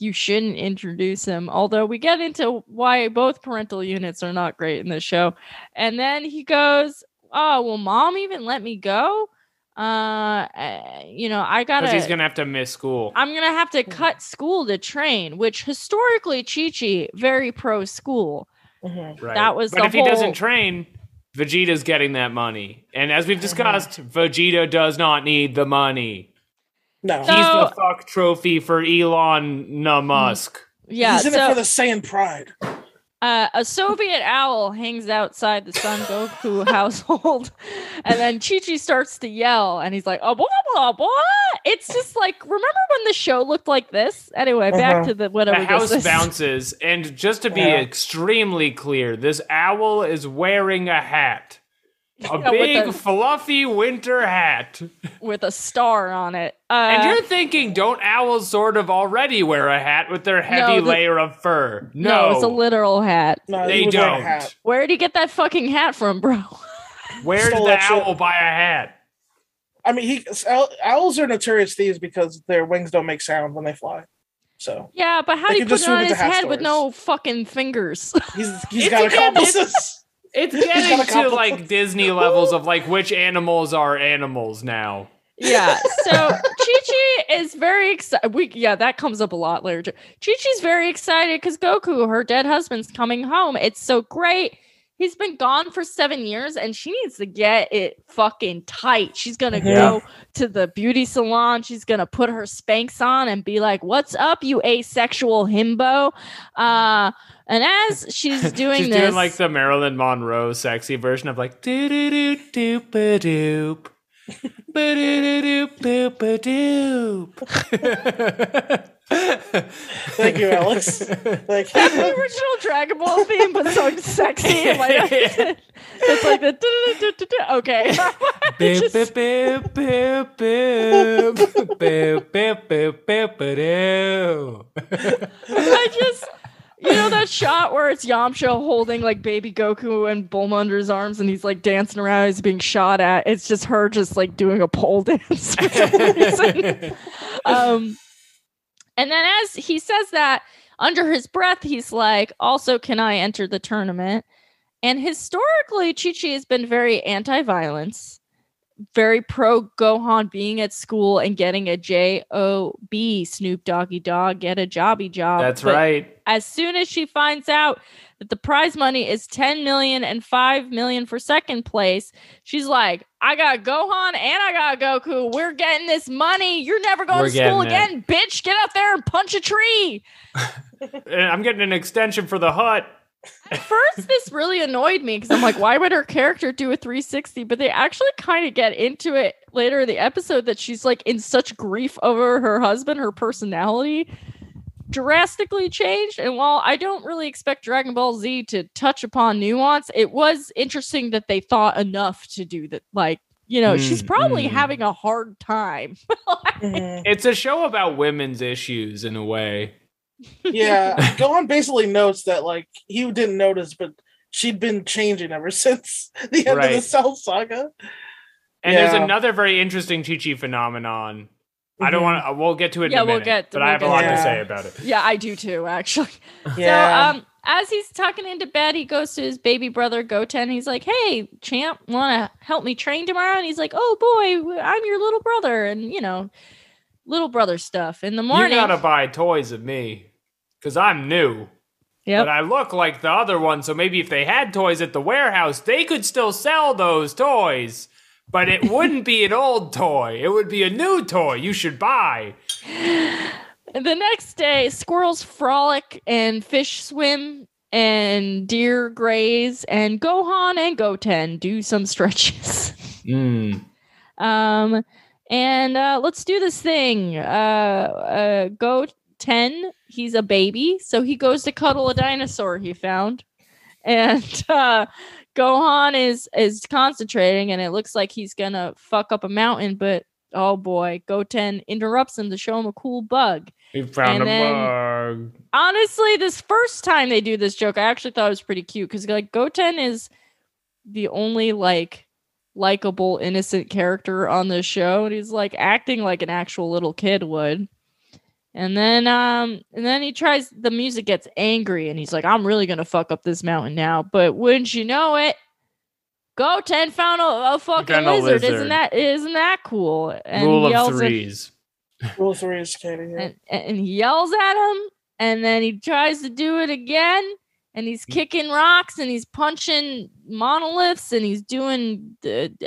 you shouldn't introduce him. Although we get into why both parental units are not great in this show, and then he goes, "Oh, will mom even let me go?" Uh, uh, you know, I gotta. Because he's going to have to miss school. I'm gonna have to cut school to train, which historically Chi Chi very pro school. Mhm. Right. that was But the if he doesn't train, Vegeta's getting that money. And as we've discussed, Vegeta does not need the money. No, So- He's the fuck trophy for Elon na Musk. Yeah, he's in so it for the Saiyan pride. uh, a Soviet owl hangs outside the Son Goku household, and then Chi Chi starts to yell, and he's like, "Oh, blah blah blah." It's just like, remember when the show looked like this? Anyway, back Uh-huh. to the whatever. The house this is. bounces, and just to be Yeah. extremely clear, this owl is wearing a hat. A Yeah, big, the- fluffy winter hat. with a star on it. Uh, And you're thinking, don't owls sort of already wear a hat with their heavy the- layer of fur? No, no, it's a literal hat. No, they he was wearing a don't. hat. Where did he get that fucking hat from, bro? Where did Stole the that shit. owl buy a hat? I mean, he owls are notorious thieves because their wings don't make sound when they fly. So Yeah, but how They do you put just it on swoop his into hat head with no fucking fingers? he's he's It's got again, accomplices. It's getting to like Disney levels of like which animals are animals now. yeah. So Chi Chi is very excited. We yeah, that comes up a lot later. Chi Chi's very excited because Goku, her dead husband's coming home. It's so great. He's been gone for seven years and she needs to get it fucking tight. She's gonna Mhm. go to the beauty salon. She's gonna put her Spanx on and be like, What's up, you asexual himbo? Uh and as she's doing this. She's this, doing like the Marilyn Monroe sexy version of like doo doo doo ba doop. Thank you, Alex. Thank That's the original Dragon Ball theme, but so sexy. and like, it's like the du-du-du-du-du-du. okay. Boop, Just- boop, boop, boop, boop. Boop, boop, boop, boop, ba doo. I just, you know, that shot where it's Yamcha holding like baby Goku and Bulma under his arms, and he's like dancing around, he's being shot at. It's just her just like doing a pole dance for some reason. um, and then as he says that under his breath, he's like, "Also, can I enter the tournament?" And historically, Chi Chi has been very anti-violence, very pro Gohan being at school and getting a J O B Snoop Doggy Dogg, get a jobby job. That's But right. As soon as she finds out that the prize money is 10 million and 5 million for second place, she's like, I got Gohan and I got Goku. We're getting this money. You're never going We're to school again, bitch. Get out there and punch a tree. I'm getting an extension for the hut. At first, this really annoyed me because I'm like, why would her character do a 360? But they actually kind of get into it later in the episode that she's like in such grief over her husband, her personality drastically changed. And while I don't really expect Dragon Ball Z to touch upon nuance, it was interesting that they thought enough to do that. Like, you know, she's Mm, probably mm. having a hard time. Mhm. It's a show about women's issues in a way. Yeah, Gohan basically notes that like he didn't notice, but she'd been changing ever since the end of the Cell Saga. And there's another very interesting Chi Chi phenomenon. I don't Mhm. want to. We'll get to it. Yeah, in a we'll minute, get- But we'll I have a lot to to say about it. yeah, I do too, actually. Yeah. So um as he's tucking into bed, he goes to his baby brother Goten. He's like, "Hey, champ, want to help me train tomorrow?" And he's like, "Oh boy, I'm your little brother," and you know, little brother stuff. In the morning, You gotta buy toys of me, cause I'm new. yep, But I look like the other one, so maybe if they had toys at the warehouse, they could still sell those toys. But it wouldn't be an old toy. It would be a new toy you should buy. the next day, squirrels frolic and fish swim and deer graze and Gohan and Goten do some stretches. Mm. Um, and uh, let's do this thing. Uh, uh, go 10. He's a baby, so he goes to cuddle a dinosaur he found. And uh, Gohan is is concentrating, and it looks like he's gonna fuck up a mountain. But oh boy, Goten interrupts him to show him a cool bug. We found And a then- bug. Honestly, this first time they do this joke, I actually thought it was pretty cute because like Goten is the only like likable innocent character on the show and he's like acting like an actual little kid would and then um and then he tries the music gets angry and he's like i'm really gonna fuck up this mountain now but wouldn't you know it goten found a, a fucking Found a lizard. isn't that isn't that cool and Rule he of yells at- threes. Rule three is Katie. Yeah. and, and he yells at him and then he tries to do it again and he's kicking rocks and he's punching monoliths and he's doing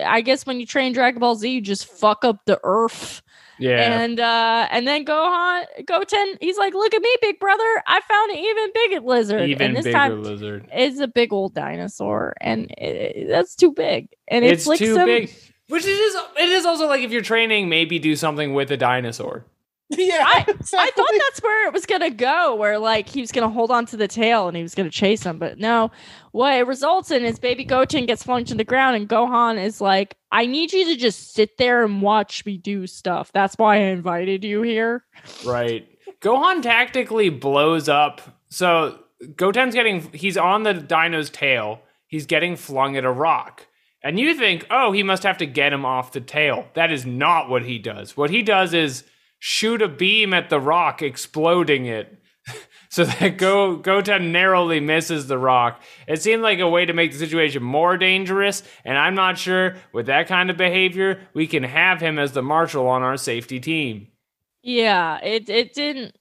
i guess when you train dragon ball z you just fuck up the earth Yeah. And uh and then Gohan Goten, he's like, look at me, big brother. I found an even bigger lizard. Even and this bigger time lizard. it's a big old dinosaur, and it, that's too big. And It's, it's, like too some, big. Which it is. It is also like if you're training, maybe do something with a dinosaur. yeah, I- I thought that's where it was gonna go, where like he was gonna hold on to the tail and he was gonna chase him, but no. What it results in is Baby Goten gets flung to the ground, and Gohan is like, "I need you to just sit there and watch me do stuff. That's why I invited you here." Right. Gohan tactically blows up. So Goten's getting he's on the dino's tail. He's getting flung at a rock. And you think, "Oh, he must have to get him off the tail." That is not what he does. What he does is shoot a beam at the rock, exploding it. so that Go Goten narrowly misses the rock. It seemed like a way to make the situation more dangerous, and I'm not sure with that kind of behavior we can have him as the marshal on our safety team. Yeah, it it didn't.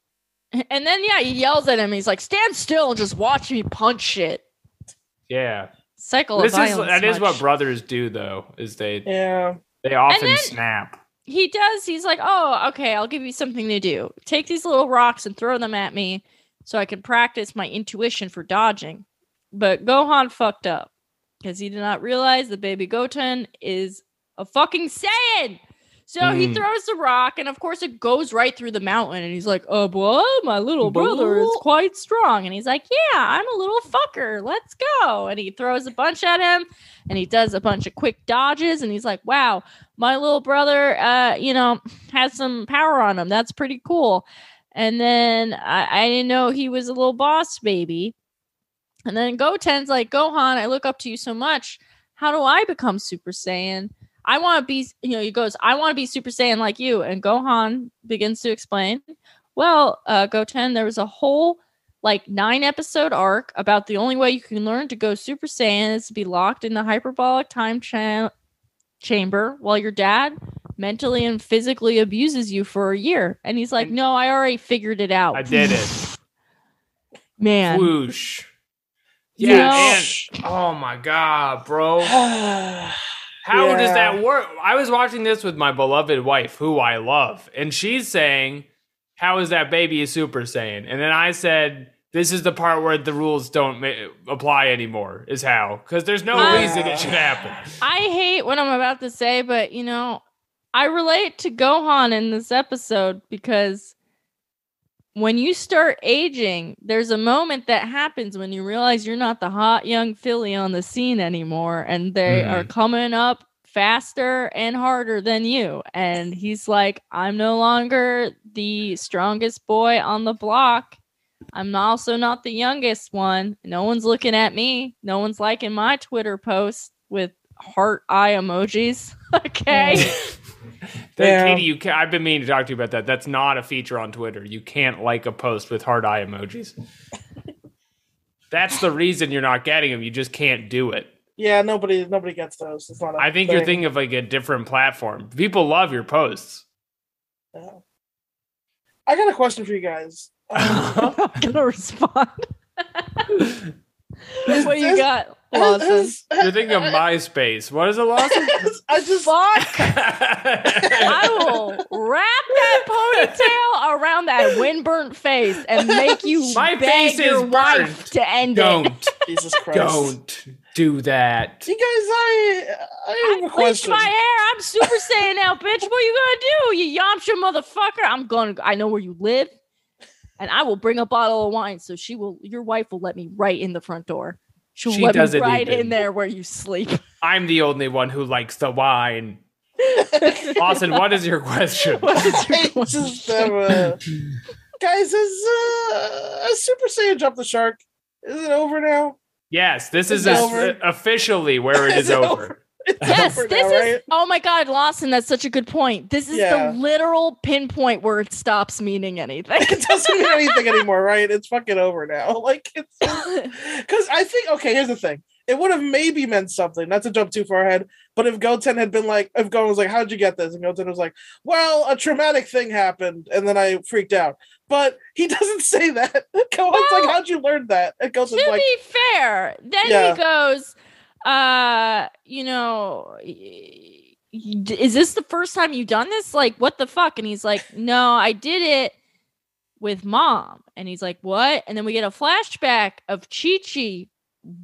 And then yeah, he yells at him. He's like, "Stand still and just watch me punch shit." Yeah. Cycle this of is violence. that is what brothers do though is they Yeah, they often then- snap he does. He's like, "Oh, okay, I'll give you something to do. Take these little rocks and throw them at me, so I can practice my intuition for dodging." But Gohan fucked up because he did not realize that Baby Goten is a fucking Saiyan. So he Mm. throws the rock, and of course, it goes right through the mountain. And he's like, "Oh, boy, my little brother is quite strong." And he's like, "Yeah, I'm a little fucker. Let's go." And he throws a bunch at him, and he does a bunch of quick dodges. And he's like, "Wow, my little brother, uh, you know, has some power on him. That's pretty cool." And then I, I didn't know he was a little boss baby. And then Goten's like, Gohan, I look up to you so much. How do I become Super Saiyan? I want to be, you know, he goes, I want to be Super Saiyan like you. And Gohan begins to explain, well, uh, Goten, there was a whole like nine episode arc about the only way you can learn to go Super Saiyan is to be locked in the hyperbolic time cha- chamber while your dad mentally and physically abuses you for a year. And he's like, no, I already figured it out. i did it Man. whoosh You yeah know- and oh my god bro yeah. how does that work? I was watching this with my beloved wife who i love and she's saying how is that baby a super saiyan? And then i said this is the part where the rules don't ma- apply anymore is how. Because there's no Uh, reason it should happen. I hate what I'm about to say, but you know, I relate to Gohan in this episode because when you start aging, there's a moment that happens when you realize you're not the hot young filly on the scene anymore, and they Mhm. are coming up faster and harder than you. And he's like, I'm no longer the strongest boy on the block. I'm also not the youngest one. No one's looking at me. No one's liking my Twitter post with heart eye emojis. okay. That- Yeah. Katie, you can, I've been meaning to talk to you about that. That's not a feature on Twitter. You can't like a post with hard eye emojis. That's the reason you're not getting them. You just can't do it. Yeah, nobody nobody gets those. It's not. a I think you're thinking of like a different platform. People love your posts. Yeah. I got a question for you guys. Um, I'm not gonna respond. Is what you got, has- Lawson? has- You're thinking of MySpace. What is it, Lawson? I just Fuck! I will wrap that ponytail around that windburnt face and make you My beg face your is wife to end it. Don't, Jesus Christ. don't do that. You guys, I I have I a bleached question. my hair. I'm super saiyan now, bitch. What you gonna do, you Yamcha motherfucker? I'm gonna. I know where you live, and I will bring a bottle of wine so she will. Your wife will let me right in the front door. She'll She let me doesn't right even. in there where you sleep. I'm the only one who likes the wine. Austin, what is your question? What is your question? just have a- guys, is uh, is Super Saiyan Jump the Shark? Is it over now? Yes, this is It's as- over. officially where it is Is it over. It's Yes, this now, is. right? Oh my God, Lawson, that's such a good point. This is Yeah. the literal pinpoint where it stops meaning anything. It doesn't mean anything anymore, right? It's fucking over now. Like it's because I think okay. Here's the thing: it would have maybe meant something. Not to jump too far ahead, but if Goten had been like, if Goten was like, "How'd you get this?" and Goten was like, "Well, a traumatic thing happened, and then I freaked out." But he doesn't say that. Goten's like, "How'd you learn that?" And Goten's to like, be fair, then Yeah. he goes, uh, you know, is this the first time you've done this? Like, what the fuck? And he's like, no, I did it with mom. And he's like, what? And then we get a flashback of Chi Chi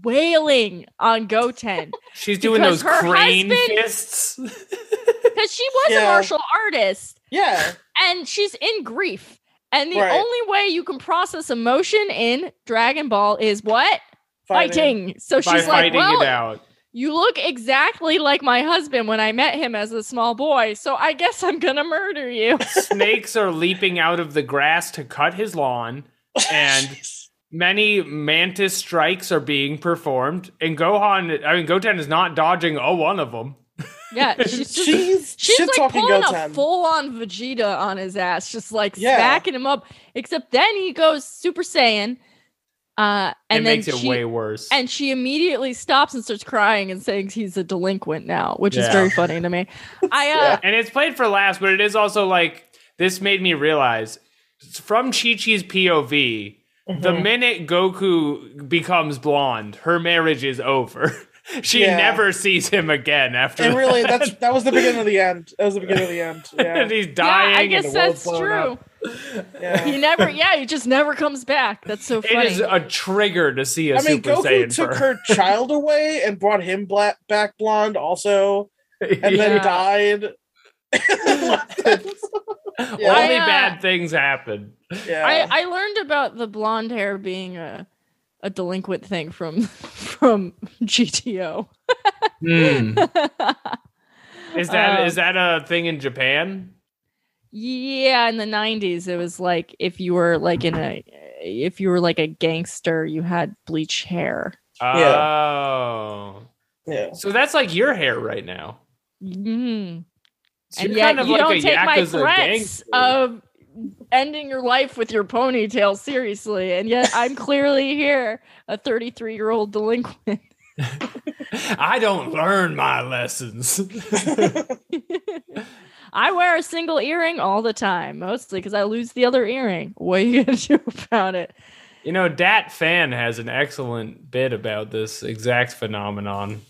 wailing on Goten She's doing Because those her crane husband- fists. because she was a martial artist Yeah. and she's in grief. And the Right. only way you can process emotion in Dragon Ball is what? Fighting. So by she's like, fighting well, it out. you look exactly like my husband when I met him as a small boy. So I guess I'm gonna murder you. Snakes are leaping out of the grass to cut his lawn, and many mantis strikes are being performed. And Gohan, I mean, Goten is not dodging a one of them. Yeah, she's just She's, She's like talking pulling a full on Vegeta on his ass, just like Yeah. smacking him up. Except then he goes Super Saiyan. Uh, and it then makes it she, way worse. and she immediately stops and starts crying and saying he's a delinquent now, which is very funny to me. I uh, Yeah. and it's played for laughs, but it is also like this made me realize from Chi Chi's POV, the Mhm. minute Goku becomes blonde, her marriage is over. she Yeah. never sees him again after And that. really, that's that was the beginning of the end. That was the beginning of the end. Yeah. and he's dying. yeah, dying. I guess and the that's true. up. Yeah. He never, yeah, he just never comes back. That's so It funny. is a trigger to see a I mean, Super Goku Saiyan took for her child away and brought him black, back blonde also, and Yeah. then died. Yeah. Only I, uh, bad things happen. yeah. I, I learned about the blonde hair being a a delinquent thing from from GTO. Hmm. Is that is Um, that a thing in Japan? Yeah, in the '90s, it was like if you were like in a if you were like a gangster, you had bleach hair. Oh, yeah. so that's like your hair right now. Mm. So And you're yet kind of you like don't a take my threats gangster. of ending your life with your ponytail seriously, and yet I'm clearly here, a 33 year old delinquent. I don't learn my lessons. I wear a single earring all the time, mostly because I lose the other earring. What are you gonna do about it? you know, Dat Phan has an excellent bit about this exact phenomenon.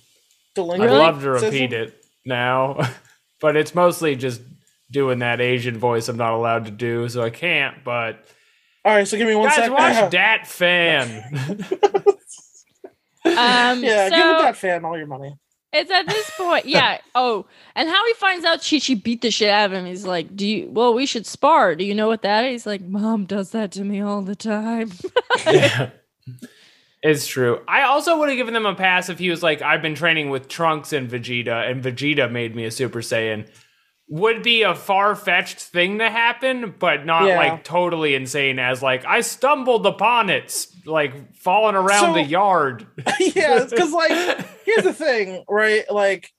I'd love to Says- repeat it now, but it's mostly just doing that Asian voice I'm not allowed to do, so I can't. But All right, so give me one guys, second. watch Dat Phan. Um, yeah, so give it that fan all your money. It's at this point, yeah. Oh, and how he finds out Chi Chi beat the shit out of him, he's like, "Do you? Well, we should spar. Do you know what that is?" He's like, "Mom does that to me all the time." yeah. It's true. I also would have given them a pass if he was like, I've been training with Trunks and Vegeta, and Vegeta made me a Super Saiyan. Would be a far fetched thing to happen, but not Yeah. like totally insane as like, I stumbled upon it, like falling around So- the yard. yeah, because like here's the thing, right? Like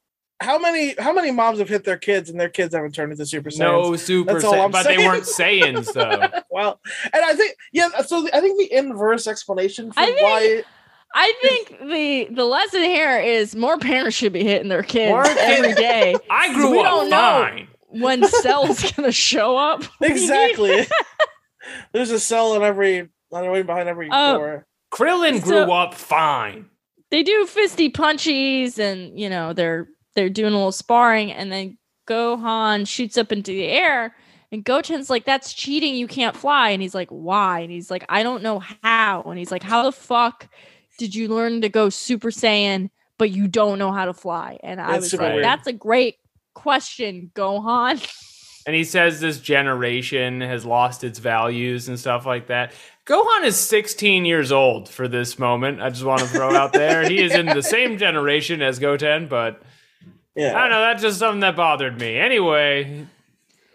how many how many moms have hit their kids and their kids haven't turned into Super Saiyans? no Super That's all Saiyan, I'm but they weren't Saiyans though. Well, and I think yeah, so I think the inverse explanation for I think- why I think the the lesson here is more parents should be hitting their kids More every kids- day. I grew We up don't know. fine. when Cell's gonna show up. exactly. There's a cell in every on the way behind every Oh. door. Krillin So- grew up fine. they do fisty punchies and you know they're they're doing a little sparring and then Gohan shoots up into the air and Goten's like that's cheating you can't fly and he's like why and he's like I don't know how and he's like how the fuck did you learn to go super saiyan but you don't know how to fly and I That's was like weird. that's a great question Gohan And he says this generation has lost its values and stuff like that. Gohan is 16 years old for this moment. I just want to throw out there. He is in the same generation as Goten, but I don't know. That's just something that bothered me. Anyway.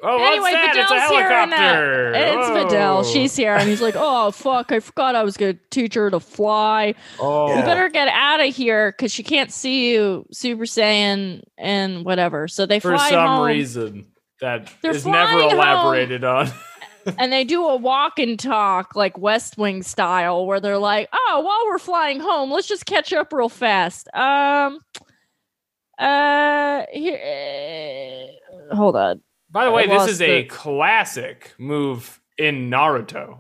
Oh, anyway, what's that? It's a Videl's here helicopter. It's Whoa. Videl. She's here, and he's like, "Oh fuck, I forgot I was gonna teach her to fly. Oh. You better get out of here because she can't see you, Super Saiyan, and whatever." So they fly For fly some home, reason that They're is never flying home. elaborated on. and they do a walk and talk like West Wing style, where they're like, "Oh, while we're flying home, let's just catch up real fast." Um, uh, here, uh, hold on. By the way, I this lost is a classic move in Naruto.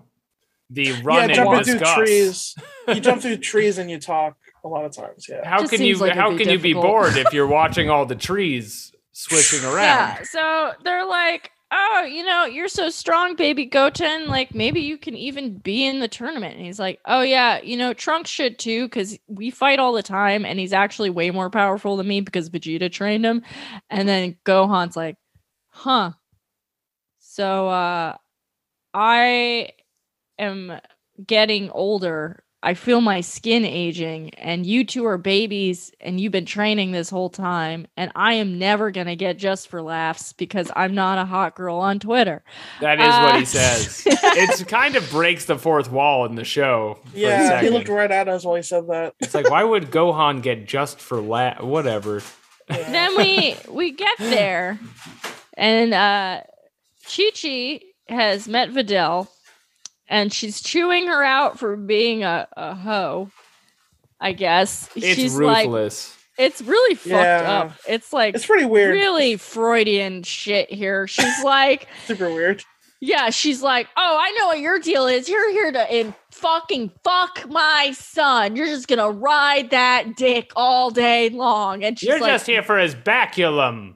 The Yeah, run and jumping through discuss. trees. You jump through trees and you talk a lot of times. Yeah. How can you like it'd how be can you be bored if you're watching all the trees swishing around. Yeah. So they're like, oh, you know, you're so strong, baby Goten. Like, maybe you can even be in the tournament. And he's like, oh, yeah, you know, Trunks should too, because we fight all the time. And he's actually way more powerful than me because Vegeta trained him. And then Gohan's like, huh. So, uh, I am getting older. I feel my skin aging, and you two are babies, and you've been training this whole time, and I am never gonna get just for laughs because I'm not a hot girl on Twitter. That is what Uh, he says. it kind of breaks the fourth wall in the show. Yeah, he looked right at us while he said that. It's like, why would Gohan get just for la Whatever. then we we get there, and uh, Chi Chi has met Videl, and she's chewing her out for being a, a hoe. I guess It's she's like, it's really fucked Yeah. up. It's like It's pretty weird. really Freudian shit here. She's like, Super weird. yeah, she's like, oh, I know what your deal is. You're here to in fucking fuck my son. You're just gonna ride that dick all day long. And she's You're like, just here for his baculum,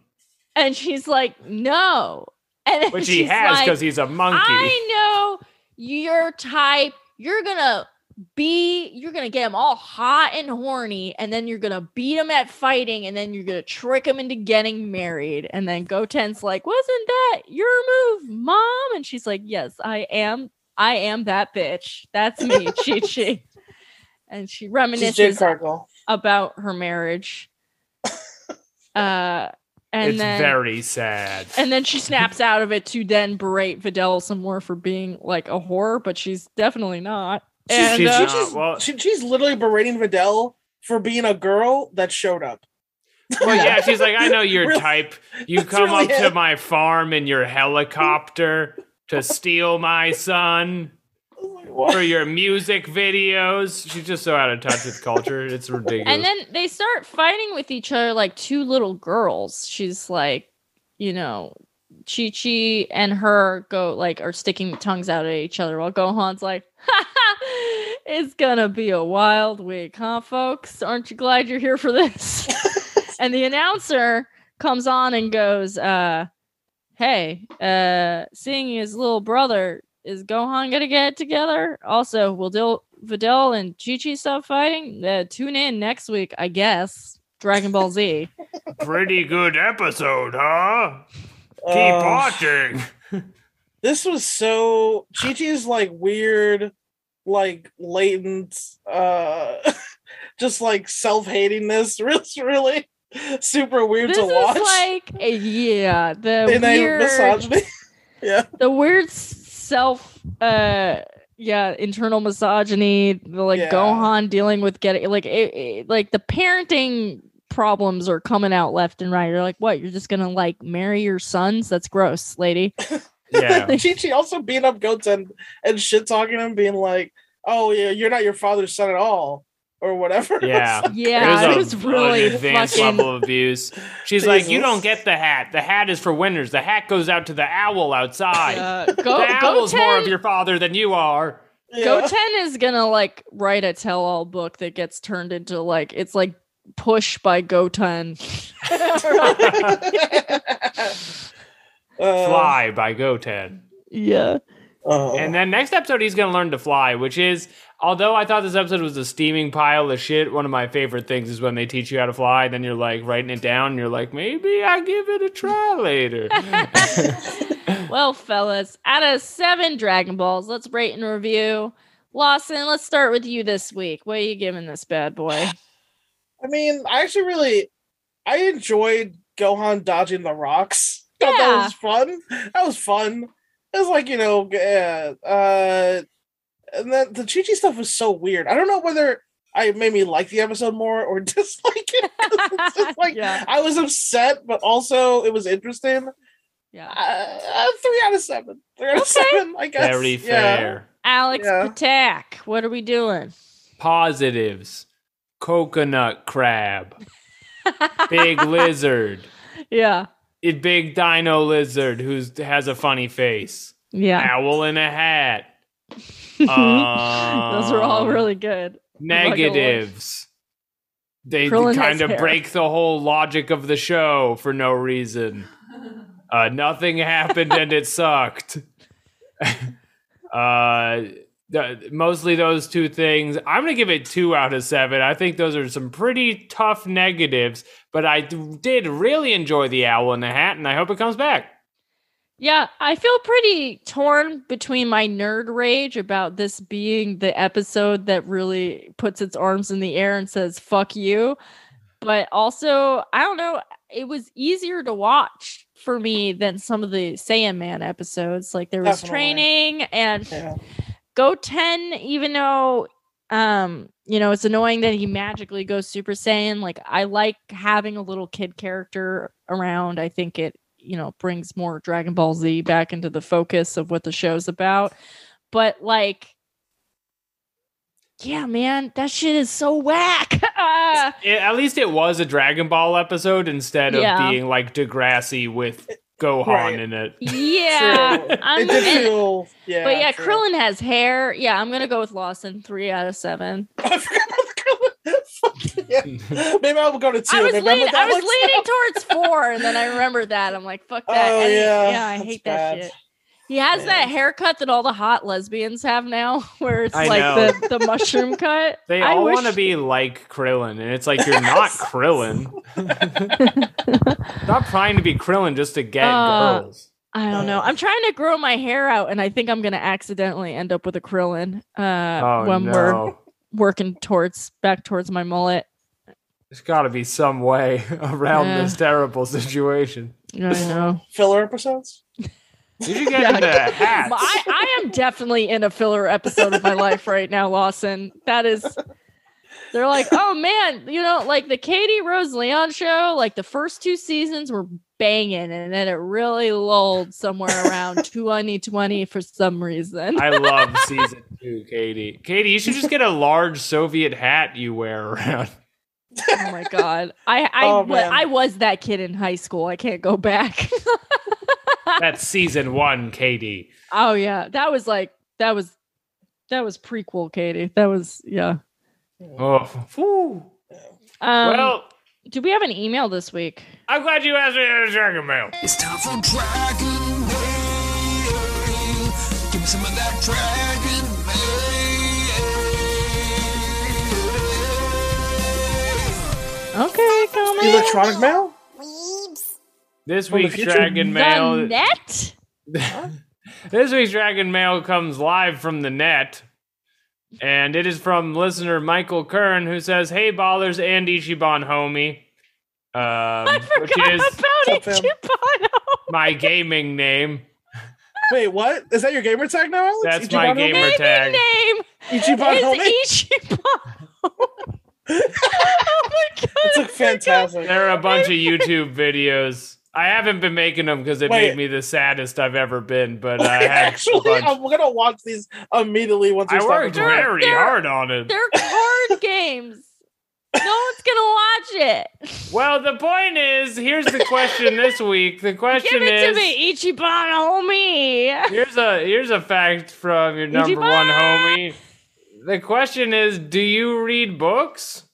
and she's like, no. And then which he she's has like, because he's a monkey. I know your type. You're gonna be, you're gonna get them all hot and horny, and then you're gonna beat them at fighting, and then you're gonna trick them into getting married. And then Goten's like, "Wasn't that your move, mom?" And she's like, "Yes, I am. I am that bitch. That's me, Chi Chi." And she reminisces about her marriage. Uh, and it's then very sad. and then she snaps out of it to then berate Videl some more for being like a whore, but she's definitely not. And she's uh, not- She's, well- she, she's literally berating Videl for being a girl that showed up. Well, yeah, she's like, I know your Really- type. You That's come really up to my farm in your helicopter to steal my son What? for your music videos. She's just so out of touch with culture. It's ridiculous. and then they start fighting with each other like two little girls. She's like, you know, Chi Chi and her go like are sticking tongues out at each other while Gohan's like, ha, ha, it's gonna be a wild week, huh, folks? Aren't you glad you're here for this? and the announcer comes on and goes, uh, hey, uh, seeing his little brother, is Gohan gonna get it together? Also, will Dil- Videl and Chi Chi stop fighting? Uh, tune in next week, I guess. Dragon Ball Z. Pretty good episode, huh? Keep Uh, watching. this was so Chi Chi's like weird, like latent, uh just like self-hatingness. It's really super weird this to is watch. like, yeah, the and I weird, misogyny. yeah. the weird self, uh, yeah, internal misogyny. The like Yeah. Gohan dealing with getting like it, it- like the parenting problems are coming out left and right. You're like, what? You're just gonna like marry your sons? That's gross, lady. Yeah. Chi Chi also beating up Goten and shit talking him, being like, "Oh yeah, you're not your father's son at all," or whatever. Yeah. Yeah, There's it a- was really an advanced fucking. level of abuse. She's like, you don't get the hat. The hat is for winners. The hat goes out to the owl outside. Uh, go, the owl's Goten, more of your father than you are. Yeah. Goten is gonna like write a tell-all book that gets turned into like it's like push by Goten. Uh, Fly by Goten. yeah. oh. And then next episode, he's going to learn to fly, which is, although I thought this episode was a steaming pile of shit, one of my favorite things is when they teach you how to fly, then you're like writing it down, and you're like, maybe I'll give it a try later. Well, fellas, out of seven Dragon Balls, let's rate and review. Lawson, let's start with you this week. What are you giving this bad boy? I mean, I actually really, I enjoyed Gohan dodging the rocks. Thought Yeah. that was fun. That was fun. It was like you know, yeah. Uh, and then the Chi Chi stuff was so weird. I don't know whether I made me like the episode more or dislike it. it's just like Yeah. I was upset, but also it was interesting. Yeah. Uh, uh, three out of seven. Three out of Okay. seven. I guess. Very Yeah. fair. Alex Yeah. Patak, what are we doing? Positives. Coconut crab. Big lizard. Yeah. A big dino lizard who has a funny face. Yeah. Owl in a hat. Those are all Um, really good. Negatives. they Krillin kind of hair. break the whole logic of the show for no reason. Uh, nothing happened and it sucked. uh, mostly those two things. I'm gonna give it two out of seven. I think those are some pretty tough negatives, but I d- did really enjoy the Owl in the Hat, and I hope it comes back. Yeah, I feel pretty torn between my nerd rage about this being the episode that really puts its arms in the air and says "fuck you," but also I don't know. It was easier to watch for me than some of the Saiyaman episodes. Like there was Definitely. training and Yeah. Goten, even though um, you know, it's annoying that he magically goes Super Saiyan. Like I like having a little kid character around. I think it, you know, brings more Dragon Ball Z back into the focus of what the show's about. But like yeah, man, that shit is so whack. Uh, It- at least it was a Dragon Ball episode instead of Yeah. being like Degrassi with Gohan Right. in it. yeah. True. I'm- it did and- feel yeah. but yeah, true. Krillin has hair. Yeah, I'm gonna go with Lawson. Three out of seven. I forgot about the Krillin. Fuck yeah. Maybe I'll go to two. I was Maybe I'm leaning, I was leaning now. towards four, and then I remember that. I'm like, fuck that. Oh, And- yeah, yeah, I that's hate that bad. shit. He has Man. that haircut that all the hot lesbians have now, where it's I like know. the, the mushroom cut. They I all wish- want to be like Krillin, and it's like you're not Krillin. Stop trying to be Krillin just to get Uh, girls. I don't know. I'm trying to grow my hair out, and I think I'm gonna accidentally end up with a Krillin uh, Oh when we're working towards back towards my mullet. There's got to be some way around Yeah. this terrible situation. I know. filler episodes. Did you get Yeah. into hats. I, I am definitely in a filler episode of my life right now, Lawson. That is they're like, oh man, you know, like the Katie Rose Leon show, like the first two seasons were banging, and then it really lulled somewhere around 2020 for some reason. I love season two, Katie. Katie, you should just get a large Soviet hat you wear around. Oh my god. I I, Oh, wa- I was that kid in high school. I can't go back. That's season one, Katie. oh yeah. That was like that was that was prequel, Katie. That was yeah. Oh. Um, well, do we have an email this week? I'm glad you asked me to Dragon Mail. It's time for Dragon Okay, come in. Electronic mail. This From week's future? Dragon The Mail. net? This week's Dragon Mail comes live from the net. And it is from listener Michael Kern who says, Hey ballers and Ichiban homie. Um, I which forgot is about What's it, my gaming name. Wait, what? Is that your gamer tag now, Alex? That's my Ichiban gamer Homie? tag. name Ichiban Homie? is Ichiban. Oh my god. It's like fantastic. There are a bunch of YouTube videos. I haven't been making them because it Wait. made me the saddest I've ever been, but I Actually, bunch. I'm gonna watch these immediately once we I stop worked recording. very They're- hard on it. They're card games. No one's gonna watch it. Well, the point is, here's the question this week. The question Give it is, to me, Ichiban homie. here's a here's a fact from your number Ichiban! one homie. The question is, do you read books?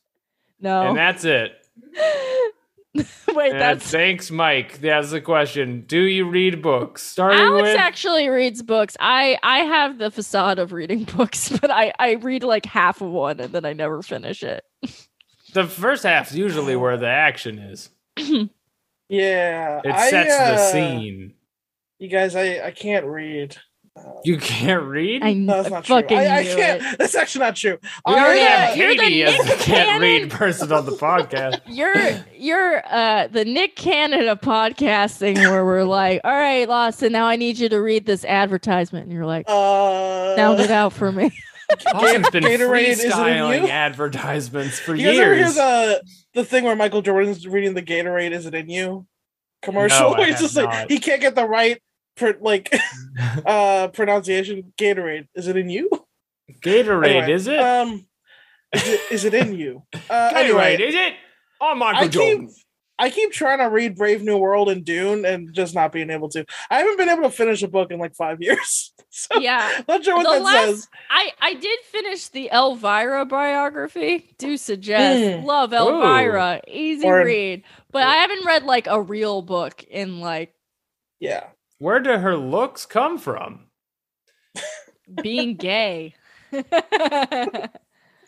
No. And that's it. Wait, And that's thanks, Mike. That's the question. Do you read books? Starting Alex with actually reads books. I I have the facade of reading books, but I I read like half of one and then I never finish it. the first half's usually where the action is. Yeah, It I, sets the uh, scene. You guys, I I can't read. You can't read. I No, that's not true. I, I can't. it. That's actually not true. we I, already have the- you're the Katie as the Nick can't read person on the podcast. You're you're uh the Nick Cannon of podcasting where we're like, all right, Lawson, now I need you to read this advertisement. And you're like, uh, sound it out for me. Austin's been Gatorade isn't in freestyling you? advertisements for You guys ever hear the the thing where Michael Jordan's reading the Gatorade? Is it in you? Commercial No, where he's have just like he can't get the right pr- like uh pronunciation. Gatorade. Is it in you? Gatorade, Anyway, is it? Um, is it is it in you? Uh, Gatorade, anyway, is it? Oh, Michael I keep Jordan. I keep trying to read Brave New World and Dune and just not being able to. I haven't been able to finish a book in like five years. so Yeah. not sure what The that last- says. I I did finish the Elvira biography. Do suggest Mm. love Elvira, easy Or- read. But I haven't read like a real book in like Yeah. Where do her looks come from? being gay.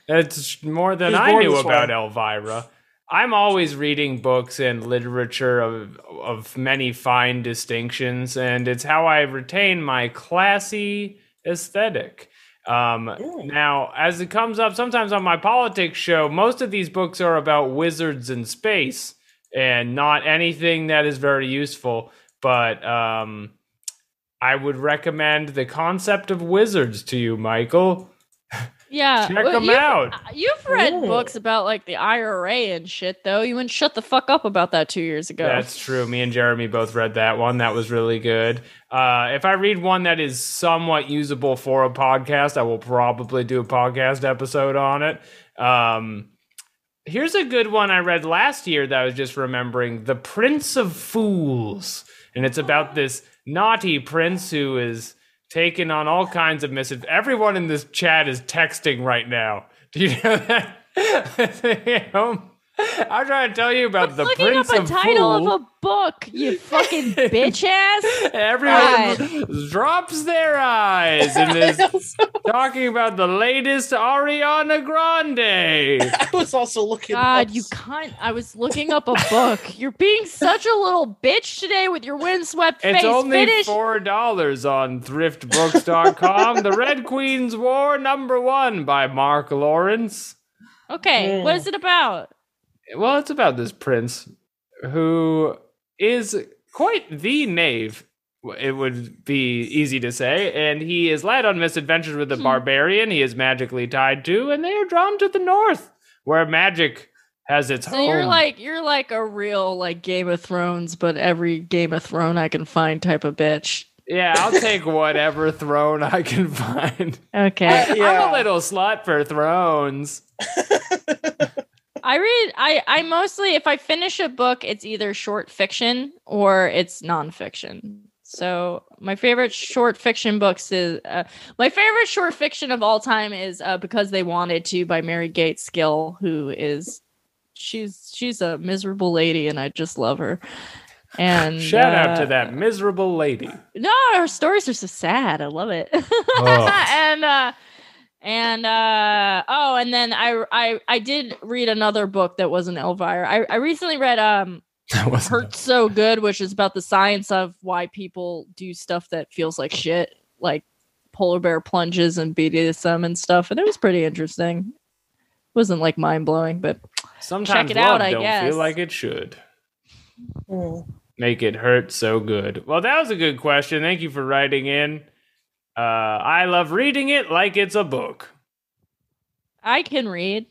It's more than She I knew about way. Elvira. I'm always reading books and literature of of many fine distinctions, and it's how I retain my classy aesthetic. Um, Ooh. now, as it comes up sometimes on my politics show, most of these books are about wizards in space and not anything that is very useful. But um, I would recommend the concept of wizards to you, Michael. Yeah. Check well, them you've- out. You've read Ooh. books about like the IRA and shit though. You wouldn't shut the fuck up about that two years ago. That's true. Me and Jeremy both read that one. That was really good. Uh, if I read one that is somewhat usable for a podcast, I will probably do a podcast episode on it. Um, here's a good one I read last year that I was just remembering The Prince of Fools. And it's about this naughty prince who is taking on all kinds of missive. Everyone in this chat is texting right now. Do you know that? I'm trying to tell you about the looking Prince up a of title Fool. of a book, you fucking bitch ass. Everyone drops their eyes and is talking about the latest Ariana Grande. I was also looking. God, up- you can't. I was looking up a book. You're being such a little bitch today with your windswept face. It's only Finish. four dollars on thriftbooks.com. the Red Queen's War number one by Mark Lawrence. okay, what is it about? Well, it's about this prince who is quite the knave. It would be easy to say, and he is led on misadventures with a Hmm. barbarian he is magically tied to, and they are drawn to the north, where magic has its So home. you're like you're like a real like Game of Thrones, but every Game of Throne I can find type of bitch. yeah, I'll take whatever throne I can find. Okay. I- yeah. I'm a little slut for thrones. I read I I mostly if I finish a book, it's either short fiction or it's nonfiction. So my favorite short fiction books is uh, my favorite short fiction of all time is uh, because they wanted to by Mary Gaitskill, who is she's she's a miserable lady and I just love her. And Shout out uh, to that miserable lady. No, her stories are so sad. I love it. Oh. and uh and uh oh, and then I I I did read another book that wasn't Elvira. I I recently read um That wasn't Hurt So Good, which is about the science of why people do stuff that feels like shit, like polar bear plunges and BDSM and stuff, and it was pretty interesting. It wasn't like mind blowing, but Sometimes it love out, I don't guess. feel like it should. Mm. Make it hurt so good. Well, that was a good question. Thank you for writing in. Uh, I love reading it like it's a book. I can read.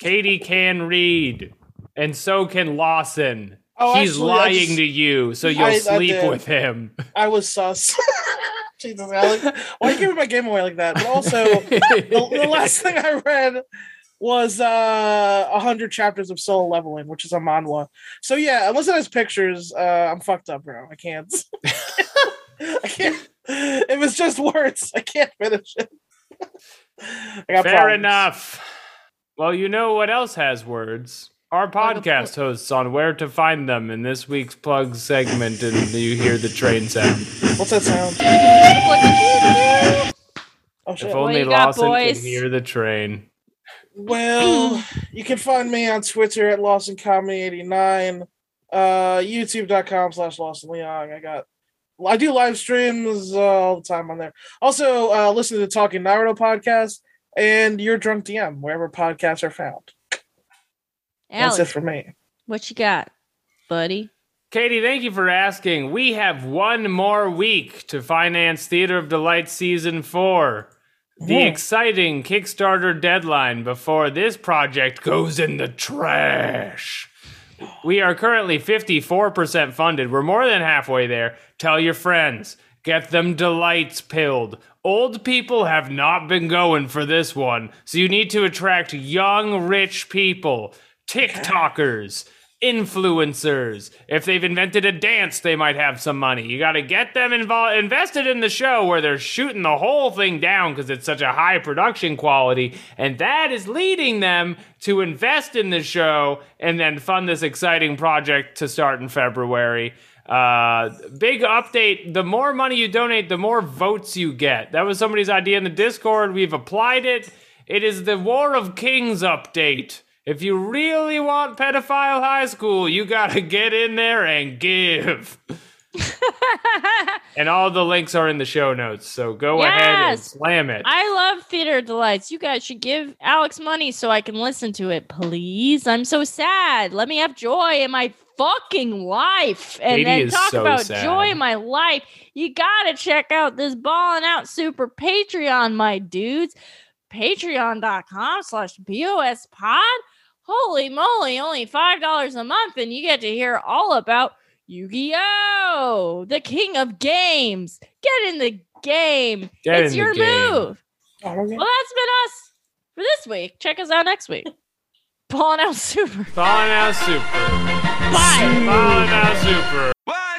Katie can read, and so can Lawson. Oh, He's actually, lying just- to you, so you'll I- I sleep did. with him. I was sus. Jesus, Alex. Why you giving my game away like that? But also, the, the last thing I read was uh a hundred chapters of Solo Leveling, which is a manhwa. So yeah, unless it has pictures, uh I'm fucked up, bro. I can't. I can't. If was just words, I can't finish it. I got Fair problems. enough. Well, you know what else has words? Our podcast hosts on where to find them in this week's plug segment, and you hear the train sound. What's that sound? Oh shit. If only you Lawson boys? could hear the train. Well, you can find me on Twitter at Lawson Comedy 89, uh, youtube.com slash Lawson Leong. I got I do live streams uh, all the time on there. Also, uh, listen to the Talking Naruto podcast and Your Drunk DM, wherever podcasts are found. That's it Alex, for me. what you got, buddy? Katie, thank you for asking. We have one more week to finance Theater of Delight Season 4. The Yeah. exciting Kickstarter deadline before this project goes in the trash. We are currently 54% funded. We're more than halfway there. Tell your friends. Get them delights pilled. Old people have not been going for this one, so you need to attract young, rich people, TikTokers, influencers. If they've invented a dance, they might have some money. You got to get them involved, invested in the show where they're shooting the whole thing down because it's such a high production quality, and that is leading them to invest in the show and then fund this exciting project to start in February. Uh, big update. The more money you donate, the more votes you get. That was somebody's idea in the Discord. We've applied it. It is the War of Kings update. If you really want pedophile high school, you gotta get in there and give. and all the links are in the show notes, so go ahead and slam it. I love theater delights. You guys should give Alex money so I can listen to it, please. I'm so sad. Let me have joy in my fucking life. And Katie then talk so about sad. joy in my life. You gotta check out this Ballin' Out Super Patreon, my dudes. Patreon.com slash BOS pod. Holy moly, only $5 a month, and you get to hear all about Yu-Gi-Oh! The king of games. Get in the game. Get it's your game. move. Oh. Well, that's been us for this week. Check us out next week. Ballin' out super. Falling out super. Bye. Falling out super. Well,